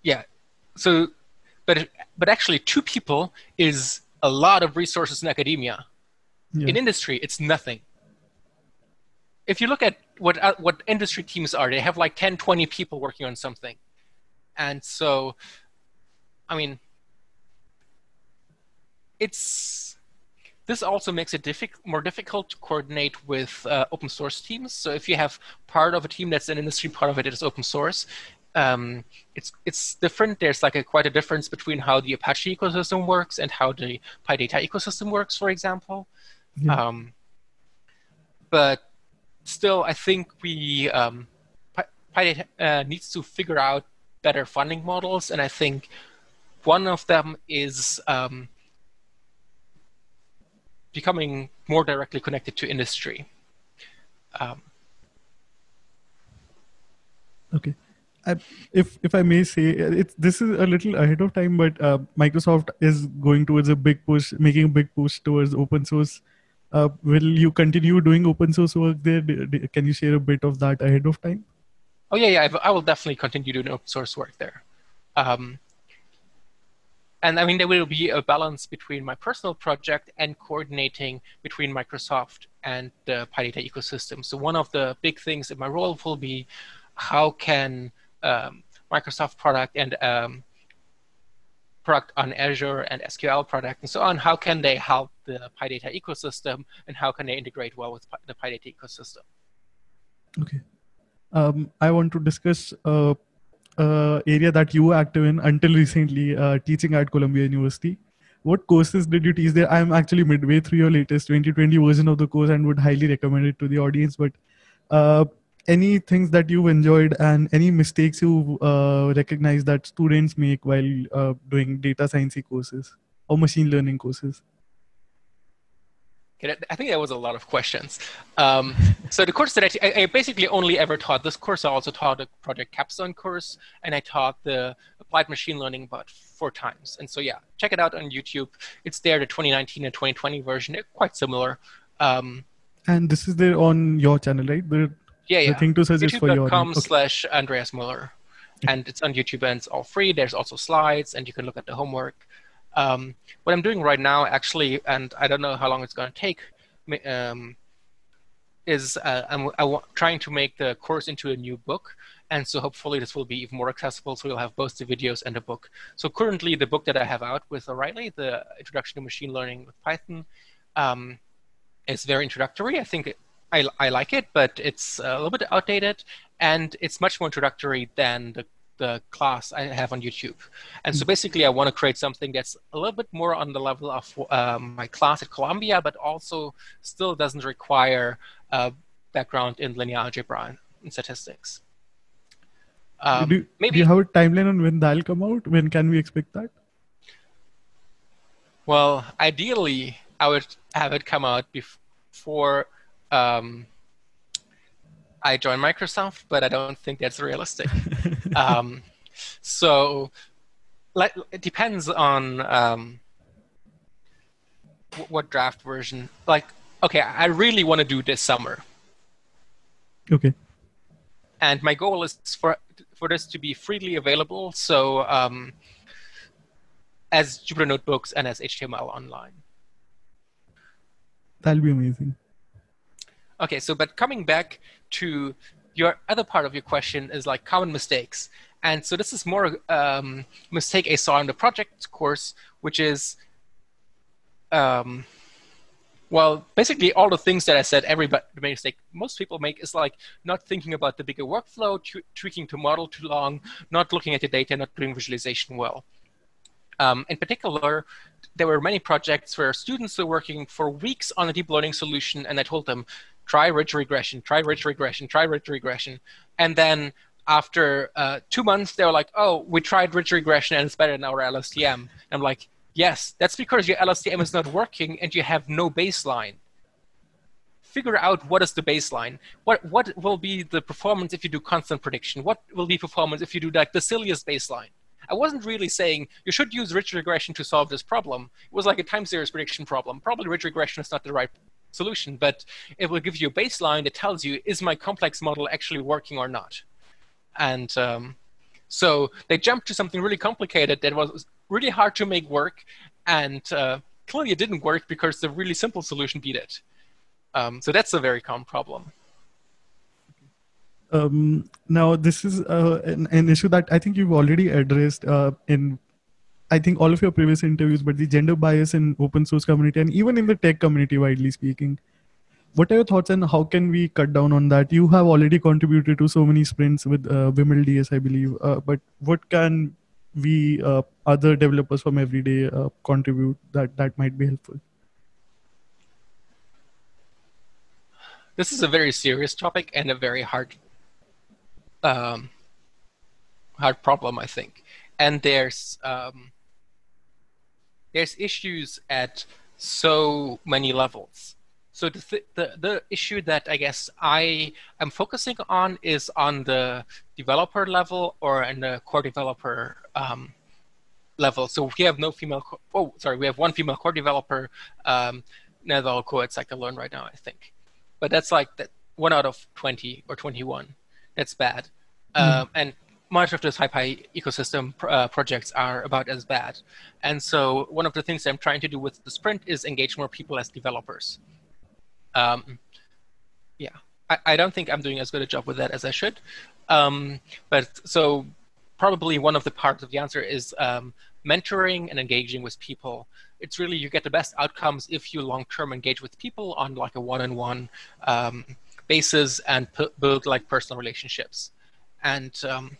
yeah. So but but actually two people is a lot of resources in academia. Yeah. in industry it's nothing. If you look at what uh, what industry teams are they have like 10 20 people working on something. And so i mean it's this also makes it diffi- more difficult to coordinate with uh, open source teams. So if you have part of a team that's an industry, part of it is open source, um, it's it's different. There's like a quite a difference between how the Apache ecosystem works and how the PyData ecosystem works, for example. Yeah. Um, but still, I think we um, PyData uh, needs to figure out better funding models, and I think one of them is um, becoming more directly connected to industry. Um, okay. I, if if I may say, it's this is a little ahead of time, but uh, Microsoft is going towards a big push, making a big push towards open source. Uh, will you continue doing open source work there? Can you share a bit of that ahead of time? Oh yeah, yeah, I will definitely continue doing open source work there. Um, and I mean, there will be a balance between my personal project and coordinating between Microsoft and the PyData ecosystem. So one of the big things in my role will be how can um, Microsoft product and um, product on Azure and SQL product and so on, how can they help the PyData ecosystem and how can they integrate well with the PyData ecosystem? Okay. Um, I want to discuss uh, uh, area that you were active in until recently, uh, teaching at Columbia University. What courses did you teach there? I'm actually midway through your latest 2020 version of the course and would highly recommend it to the audience. But uh, any things that you've enjoyed and any mistakes you uh, recognize that students make while uh, doing data science courses or machine learning courses I think that was a lot of questions. Um, so the course that I, t- I basically only ever taught this course. I also taught a Project Capstone course, and I taught the applied machine learning about four times. And so yeah, check it out on YouTube. It's there, the 2019 and 2020 version. They're quite similar. Um, and this is there on your channel, right? The, yeah, yeah. The thing to suggest for your YouTube.com slash Andreas Muller. And it's on YouTube and it's all free. There's also slides, and you can look at the homework. Um, what I'm doing right now, actually, and I don't know how long it's going to take, um, is uh, I'm I'm trying to make the course into a new book. And so hopefully this will be even more accessible. So we'll have both the videos and a book. So currently the book that I have out with O'Reilly, the Introduction to Machine Learning with Python, um, is very introductory. I think I, I like it, but it's a little bit outdated. And it's much more introductory than the the class I have on YouTube. And so basically, I want to create something that's a little bit more on the level of um, my class at Columbia, but also still doesn't require a background in linear algebra and statistics. Um, do, maybe, do you have a timeline on when that'll come out? When can we expect that? Well, ideally, I would have it come out before um, I join Microsoft, but I don't think that's realistic. um, so like, it depends on um, what draft version. Like, okay, I really want to do this summer. Okay. And my goal is for for this to be freely available, so um, as Jupyter notebooks and as HTML online. That'll be amazing. Okay, so but coming back to your other part of your question is like common mistakes. And so this is more um, mistake I saw in the project course, which is, um, well, basically all the things that I said, everybody mistake most people make is like not thinking about the bigger workflow, tweaking to model too long, not looking at the data, not doing visualization well. Um, in particular, there were many projects where students were working for weeks on a deep learning solution, and I told them, try ridge regression, try ridge regression, try ridge regression. And then after uh, two months, they were like, oh, we tried ridge regression and it's better than our LSTM. And I'm like, yes, that's because your LSTM is not working and you have no baseline. Figure out what is the baseline. What what will be the performance if you do constant prediction? What will be performance if you do like the silliest baseline? I wasn't really saying you should use ridge regression to solve this problem. It was like a time series prediction problem. Probably ridge regression is not the right solution, but it will give you a baseline that tells you is my complex model actually working or not. And um, so they jumped to something really complicated that was really hard to make work, and uh, clearly it didn't work because the really simple solution beat it. Um, so that's a very common problem. Um, now, this is uh, an, an, issue that I think you've already addressed uh, in I think all of your previous interviews, but the gender bias in open source community and even in the tech community, widely speaking. What are your thoughts and how can we cut down on that? You have already contributed to so many sprints with uh, WiMLDS, I believe. Uh, but what can we uh, other developers from everyday uh, contribute that that might be helpful? This is a very serious topic and a very hard um, hard problem, I think. And there's um, there's issues at so many levels. So the, th- the the issue that I guess I am focusing on is on the developer level or in the core developer um, level. So we have no female. Co- oh, sorry, we have one female core developer. Um, co-eds I can learn right now, I think, but that's like that one out of twenty or twenty-one. That's bad. Mm. Um, and much of the SciPy ecosystem uh, projects are about as bad. And so one of the things I'm trying to do with the sprint is engage more people as developers. Um, yeah, I, I, don't think I'm doing as good a job with that as I should. Um, but so probably one of the parts of the answer is um, mentoring and engaging with people. It's really you get the best outcomes if you long-term engage with people on like a one-on-one um, basis and build like personal relationships. And um,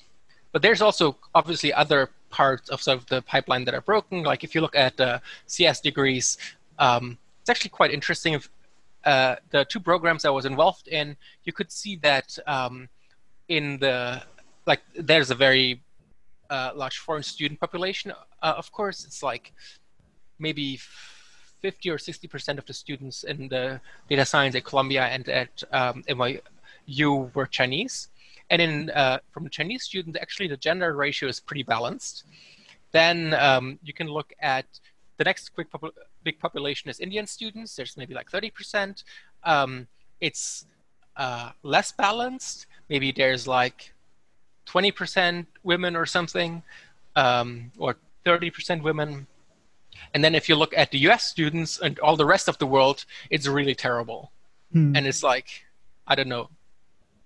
but there's also obviously other parts of sort of the pipeline that are broken. Like if you look at uh, CS degrees, um, it's actually quite interesting. If, uh, the two programs I was involved in, you could see that um, in the like there's a very uh, large foreign student population. Uh, of course, it's like maybe 50 or 60 percent of the students in the data science at Columbia and at um, NYU were Chinese. And in uh, from the Chinese students, actually the gender ratio is pretty balanced. Then um, you can look at the next quick pop- big population is Indian students. There's maybe like 30%. Um, it's uh, less balanced. Maybe there's like 20% women or something, um, or 30% women. And then if you look at the US students and all the rest of the world, it's really terrible. Hmm. And it's like, I don't know,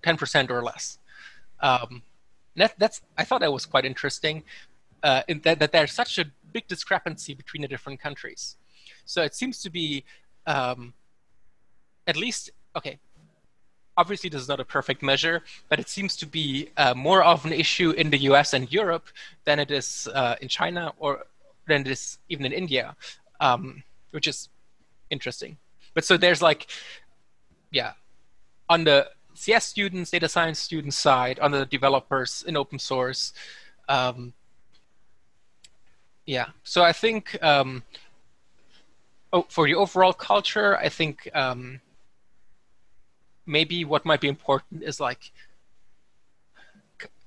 10% or less. Um, that, that's, I thought that was quite interesting uh, in that, that there's such a big discrepancy between the different countries. So it seems to be, um, at least, okay, obviously this is not a perfect measure, but it seems to be uh, more of an issue in the US and Europe than it is uh, in China or than it is even in India, um, which is interesting. But so there's like, yeah, on the CS students, data science students side, on the developers in open source, um, yeah. So I think um, oh, for the overall culture, I think um, maybe what might be important is like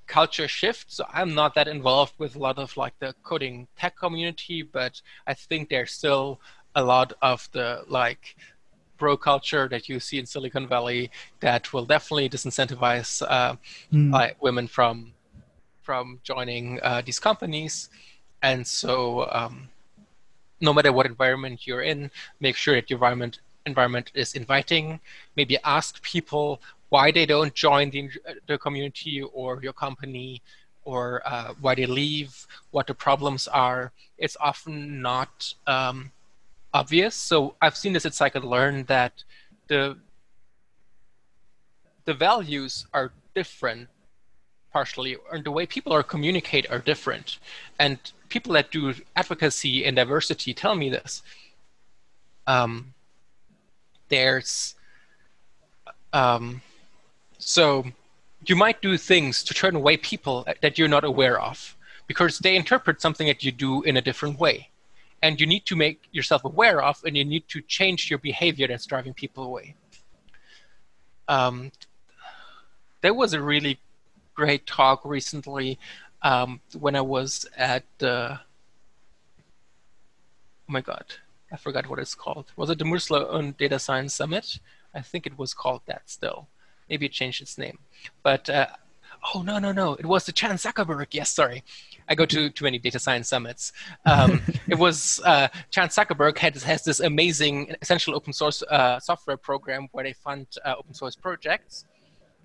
culture shift. So I'm not that involved with a lot of like the coding tech community, but I think there's still a lot of the like bro culture that you see in Silicon Valley that will definitely disincentivize uh, like women from from joining uh, these companies. And so, um, no matter what environment you're in, make sure that your environment environment is inviting. Maybe ask people why they don't join the the community or your company, or uh, why they leave, what the problems are. It's often not um, obvious. So I've seen this at Scikit-learn that the the values are different partially and the way people are communicate are different. And people that do advocacy and diversity tell me this. Um, there's um, so you might do things to turn away people that you're not aware of because they interpret something that you do in a different way and you need to make yourself aware of and you need to change your behavior that's driving people away um, there was a really great talk recently um, when I was at the. Oh my god, I forgot what it's called. Was it the Moore-Sloan Data Science Summit? I think it was called that still. Maybe it changed its name. But uh, oh no no no, it was the Chan Zuckerberg. Yes, sorry. I go to too many data science summits. Um, it was uh, Chan Zuckerberg had, has this amazing essential open source uh, software program where they fund uh, open source projects,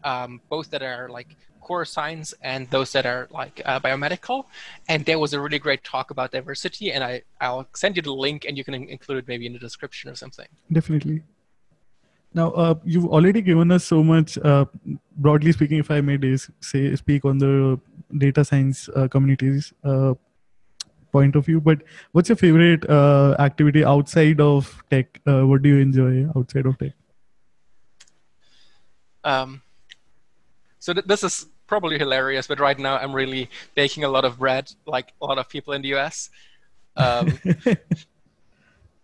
um, both that are like core science and those that are like uh, biomedical. And there was a really great talk about diversity, and I I'll send you the link, and you can in- include it maybe in the description or something. Definitely. Now, uh, you've already given us so much. Uh, broadly speaking, if I may say speak on the data science uh, communities uh, point of view, but what's your favorite uh, activity outside of tech? Uh, what do you enjoy outside of tech? Um, so th- this is probably hilarious, but right now I'm really baking a lot of bread, like a lot of people in the US. Um,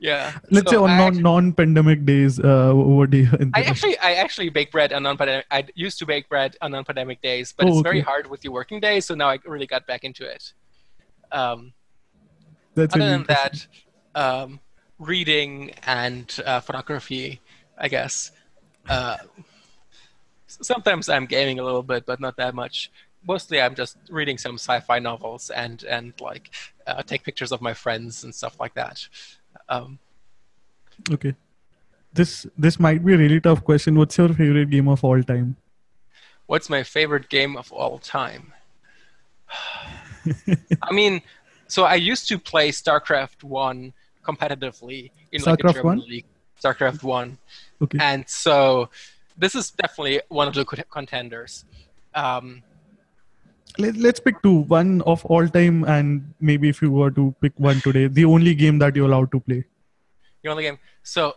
yeah. Let's So say on I non actually- non-pandemic days, uh, what do you? I actually, I actually bake bread on non-pandemic. I used to bake bread on non-pandemic days, but Oh, it's very hard with your working days. So now I really got back into it. Um, That's other really than that, um, reading and uh, photography, I guess. Uh, sometimes I'm gaming a little bit, but not that much. Mostly, I'm just reading some sci-fi novels and and like uh, take pictures of my friends and stuff like that. Um, Okay. This this might be a really tough question. What's your favorite game of all time? what's my favorite game of all time? I mean, so I used to play StarCraft One competitively in like a StarCraft German 1? league. StarCraft One, Okay. and so this is definitely one of the contenders. Um, Let, let's pick two. One of all time, and maybe if you were to pick one today, the only game that you're allowed to play. the only game. So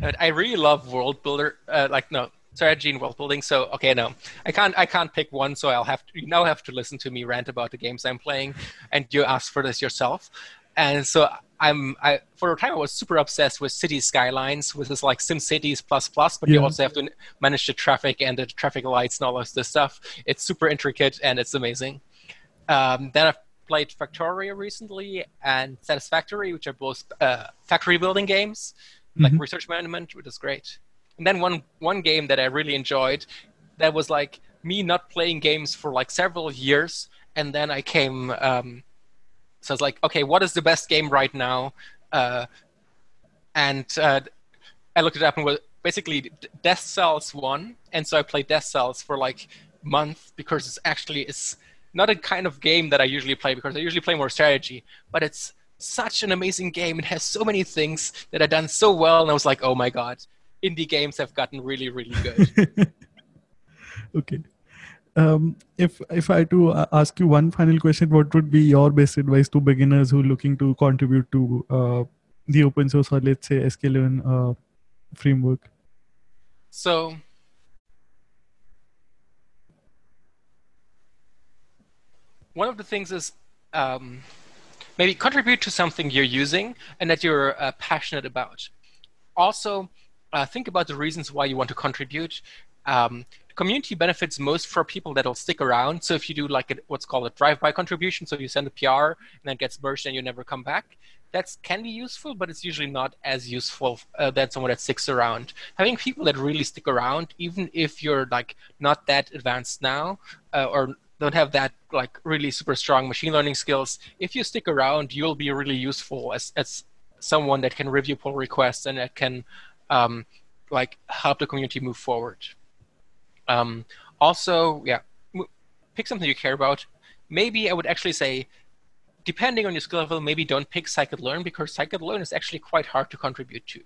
But I really love world builder, uh, like no strategy and world building. So okay, no, I can't I can't pick one. So I'll have to you now have to listen to me rant about the games I'm playing, and you ask for this yourself. And so I'm I for a time I was super obsessed with city skylines, with this like Sim Cities plus plus, but Yeah. you also have to manage the traffic and the traffic lights and all of this stuff. It's super intricate and it's amazing. Um, then I've played Factorio recently and Satisfactory, which are both uh, factory building games, like Mhm. research management, which is great. And then one one game that I really enjoyed, that was like me not playing games for like several years, and then I came. Um, so I was like, okay, what is the best game right now? Uh, and uh, I looked it up and was basically Dead Cells one, and so I played Dead Cells for like month because it's actually it's not a kind of game that I usually play because I usually play more strategy, but it's such an amazing game. It has so many things that are done so well, and I was like, oh my god, indie games have gotten really, really good. okay. Um, if if I to ask you one final question, what would be your best advice to beginners who are looking to contribute to uh, the open source or let's say sklearn uh, framework? So, one of the things is um, maybe contribute to something you're using and that you're uh, passionate about. Also, uh, think about the reasons why you want to contribute. Um, community benefits most for people that'll stick around. So if you do like a, what's called a drive-by contribution, so you send a PR and then gets merged and you never come back, that can be useful, but it's usually not as useful uh, than someone that sticks around. Having people that really stick around, even if you're like not that advanced now uh, or don't have that like really super strong machine learning skills, if you stick around, you'll be really useful as as someone that can review pull requests and that can um, like help the community move forward. Um, also, yeah, pick something you care about. Maybe I would actually say, depending on your skill level, maybe don't pick scikit-learn because scikit-learn is actually quite hard to contribute to.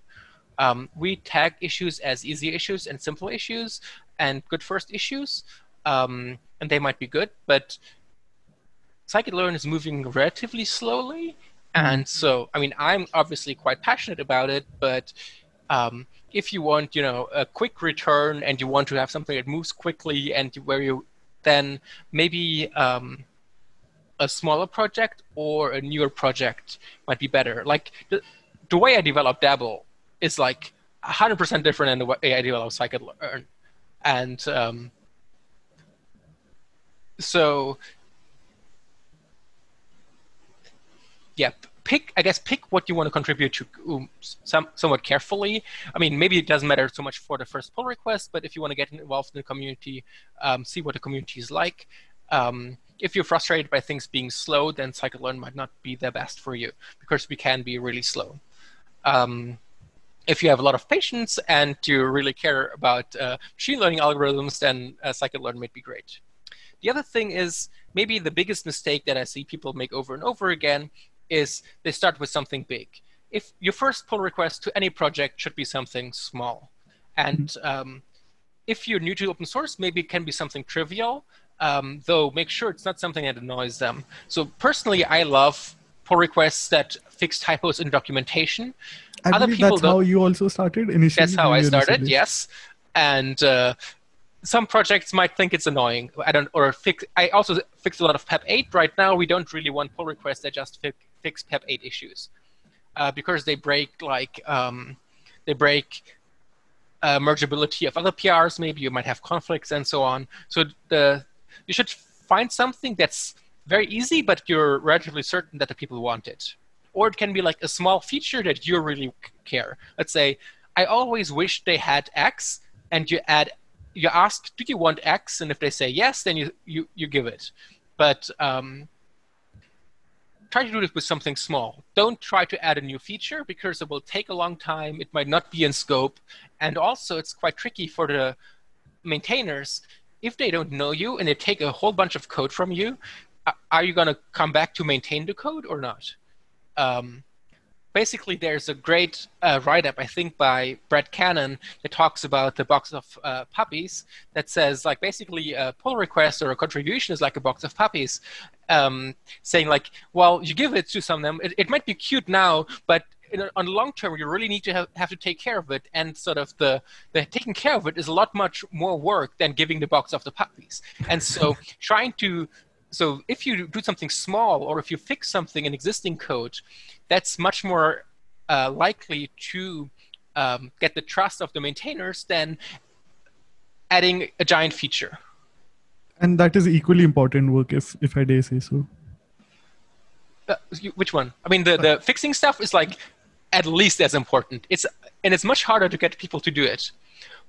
Um, we tag issues as easy issues and simple issues and good first issues, um, and they might be good, but scikit-learn is moving relatively slowly, and so I mean I'm obviously quite passionate about it, but um, if you want, you know, a quick return and you want to have something that moves quickly and where you then maybe um, a smaller project or a newer project might be better. Like the, the way I develop dabl is like 100% different than the way I develop Scikit-learn. And um, so, yeah, pick i guess pick what you want to contribute to um, some, somewhat carefully. I mean maybe it doesn't matter so much for the first pull request but if you want to get involved in the community um, see what the community is like um, if you're frustrated by things being slow then scikit-learn might not be the best for you because we can be really slow. Um, if you have a lot of patience and you really care about uh, machine learning algorithms then uh, scikit-learn might be great. The other thing is maybe the biggest mistake that i see people make over and over again is they start with something big. If your first pull request to any project should be something small, and um, if you're new to open source, maybe it can be something trivial, um, though make sure it's not something that annoys them. So personally, I love pull requests that fix typos in documentation. I Other believe people that's how you also started initially. That's how I started. Yes, and uh, some projects might think it's annoying. I don't or fix. I also fix a lot of PEP 8 right now. We don't really want pull requests that just fix, fix PEP 8 issues uh, because they break like um, they break uh, mergeability of other PRs. Maybe you might have conflicts and so on. So the you should find something that's very easy, but you're relatively certain that the people want it. Or it can be like a small feature that you really care. Let's say, I always wish they had X, and you add, you ask, do you want X? And if they say yes, then you you, you give it. But um, try to do this with something small. Don't try to add a new feature because it will take a long time. It might not be in scope, and also it's quite tricky for the maintainers if they don't know you and they take a whole bunch of code from you. Are you going to come back to maintain the code or not? Um, basically, there's a great uh, write-up I think by Brett Cannon that talks about the box of uh, puppies. That says like basically a pull request or a contribution is like a box of puppies um, saying like, well, you give it to some of them. It, it might be cute now, but a, on long term, you really need to have, have to take care of it, and sort of the the taking care of it is a lot much more work than giving the box of the puppies. And so, trying to so if you do something small or if you fix something in existing code, that's much more uh, likely to um, get the trust of the maintainers than adding a giant feature. And that is equally important work, if if I dare say so. Uh, which one? I mean, the the fixing stuff is like at least as important. It's and it's much harder to get people to do it.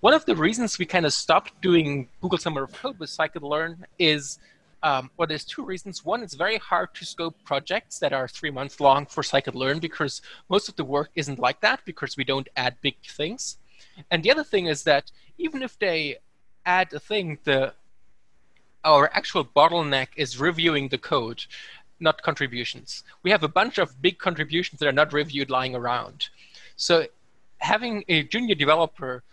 One of the reasons we kind of stopped doing Google Summer of Code with scikit-learn is um, well, there's two reasons. One, it's very hard to scope projects that are three months long for scikit-learn because most of the work isn't like that because we don't add big things. And the other thing is that even if they add a thing, the our actual bottleneck is reviewing the code, not contributions. We have a bunch of big contributions that are not reviewed lying around. So having a junior developer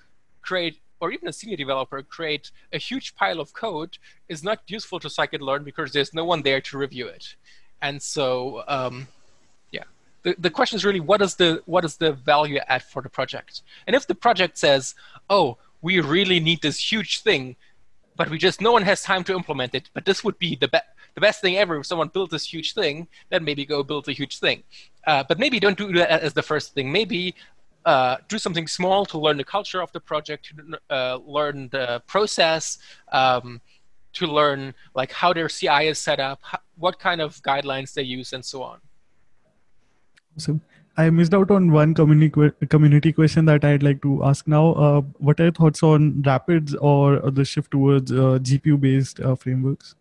create or even a senior developer create a huge pile of code is not useful to scikit-learn because there's no one there to review it. And so, um, yeah, the, the question is really what is the what is the value add for the project? And if the project says, oh, we really need this huge thing, but we just no one has time to implement it, but this would be the best the best thing ever if someone built this huge thing then maybe go build a huge thing uh, but maybe don't do that as the first thing maybe uh, do something small to learn the culture of the project, to uh, learn the process, um, to learn like how their CI is set up, how, what kind of guidelines they use, and so on. So I missed out on one community community question that I'd like to ask now. Uh, what are your thoughts on Rapids or the shift towards uh, GPU based uh, frameworks?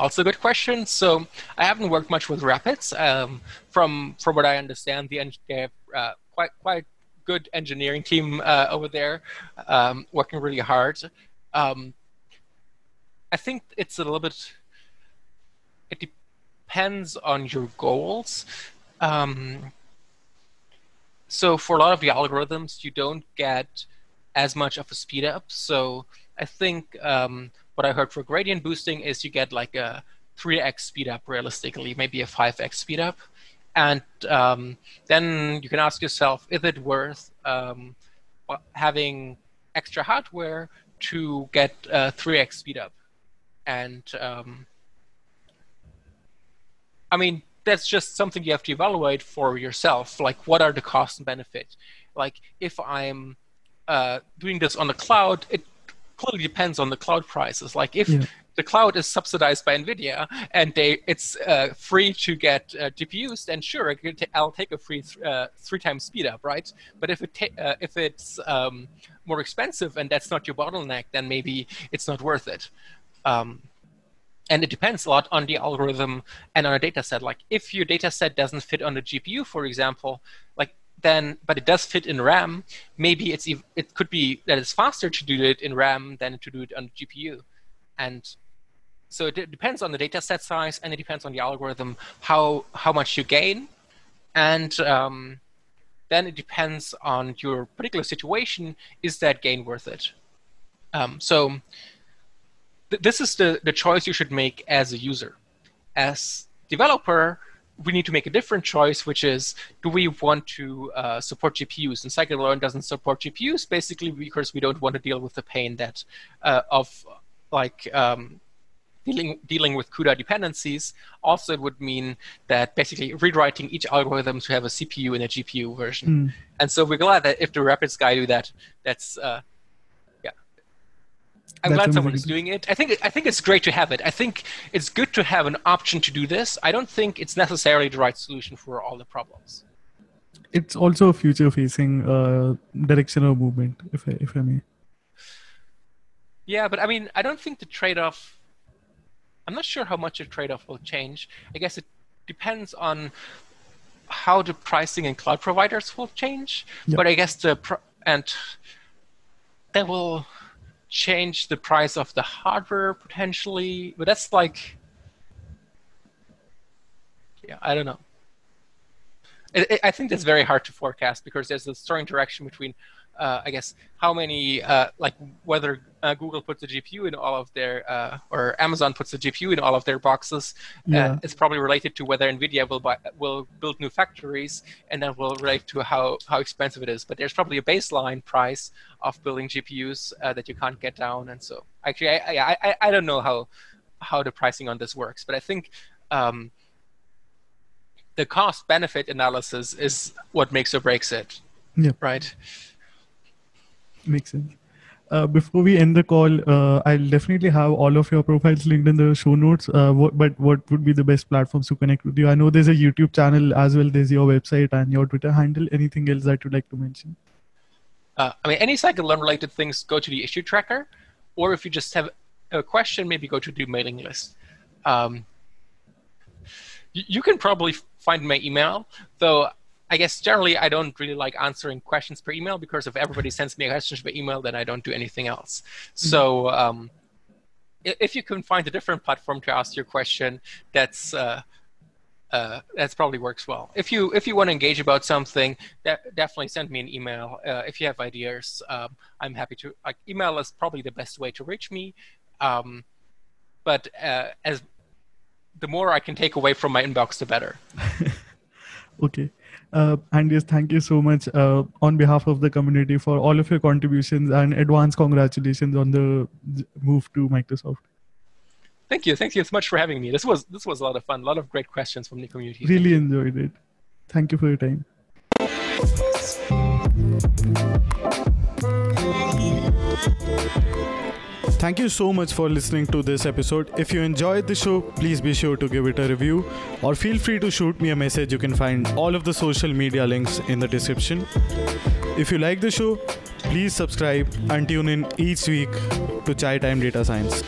Also a good question. So I haven't worked much with Rapids. Um, from from what I understand, the have uh, quite quite good engineering team uh, over there, um, working really hard. Um, I think it's a little bit. It depends on your goals. Um, so for a lot of the algorithms, you don't get as much of a speed up. So I think um, what I heard for gradient boosting is you get like a 3x speed up realistically, maybe a 5x speed up. And um, then you can ask yourself, is it worth um, having extra hardware to get a 3x speed up? And um, I mean, that's just something you have to evaluate for yourself. Like, what are the costs and benefits? Like, if I'm uh, doing this on the cloud, it clearly depends on the cloud prices. Like if yeah. the cloud is subsidized by NVIDIA and they it's uh, free to get uh, GPUs, then sure, I'll take a free th- uh, three times speed up, right? But if it ta- uh, if it's um, more expensive and that's not your bottleneck, then maybe it's not worth it. Um, and it depends a lot on the algorithm and on a data set. Like if your data set doesn't fit on the GPU, for example, then but it does fit in RAM, maybe it's it could be that it's faster to do it in RAM than to do it on GPU, and so it depends on the data set size and it depends on the algorithm how how much you gain, and um, then it depends on your particular situation. Is that gain worth it? Um, so th- this is the the choice you should make as a user. As developer, we need to make a different choice, which is do we want to uh, support GPUs? And scikit-learn doesn't support GPUs basically because we don't want to deal with the pain that uh, of like um, dealing dealing with CUDA dependencies. Also, it would mean that basically rewriting each algorithm to have a CPU and a GPU version. Mm. And so we're glad that if the Rapids guy do that, that's uh, I'm glad someone is doing it. I think I think it's great to have it. I think it's good to have an option to do this. I don't think it's necessarily the right solution for all the problems. It's also a future-facing uh, direction of movement, if I, if I may. Yeah, but I mean, I don't think the trade-off. I'm not sure how much the trade-off will change. I guess it depends on how the pricing and cloud providers will change. Yep. But I guess the pro- and that will change the price of the hardware potentially, but that's like, yeah, I don't know. It, it, I think that's very hard to forecast because there's a strong interaction between, uh, I guess, how many, uh, like whether uh, Google puts a GPU in all of their, uh, or Amazon puts a GPU in all of their boxes. Uh, it's probably related to whether Nvidia will buy, will build new factories, and that will relate to how how expensive it is. But there's probably a baseline price of building GPUs uh, that you can't get down, and so actually, I I, I, I don't know how how the pricing on this works, but I think. Um, the cost benefit analysis is what makes or breaks it. Yeah. Right. Makes sense. Uh, before we end the call, uh, I'll definitely have all of your profiles linked in the show notes. Uh, what, but what would be the best platforms to connect with you? I know there's a YouTube channel as well. There's your website and your Twitter handle. Anything else that you'd like to mention? Uh, I mean, any scikit-learn related things go to the issue tracker, or if you just have a question, maybe go to the mailing list. Um, you, you can probably find my email, though. I guess generally I don't really like answering questions per email because if everybody sends me questions per email, then I don't do anything else. So um, if you can find a different platform to ask your question, that's uh, uh, that's probably works well. If you if you want to engage about something, de- definitely send me an email. Uh, if you have ideas, um, I'm happy to. Like email is probably the best way to reach me. Um, but uh, as the more I can take away from my inbox, the better. Okay. Uh, and yes, thank you so much uh, on behalf of the community for all of your contributions and advance congratulations on the move to Microsoft. Thank you, thank you so much for having me. This was this was a lot of fun. A lot of great questions from the community. Really enjoyed it. Thank you for your time. Thank you so much for listening to this episode. If you enjoyed the show, please be sure to give it a review or feel free to shoot me a message. You can find all of the social media links in the description. If you like the show, please subscribe and tune in each week to Chai Time Data Science.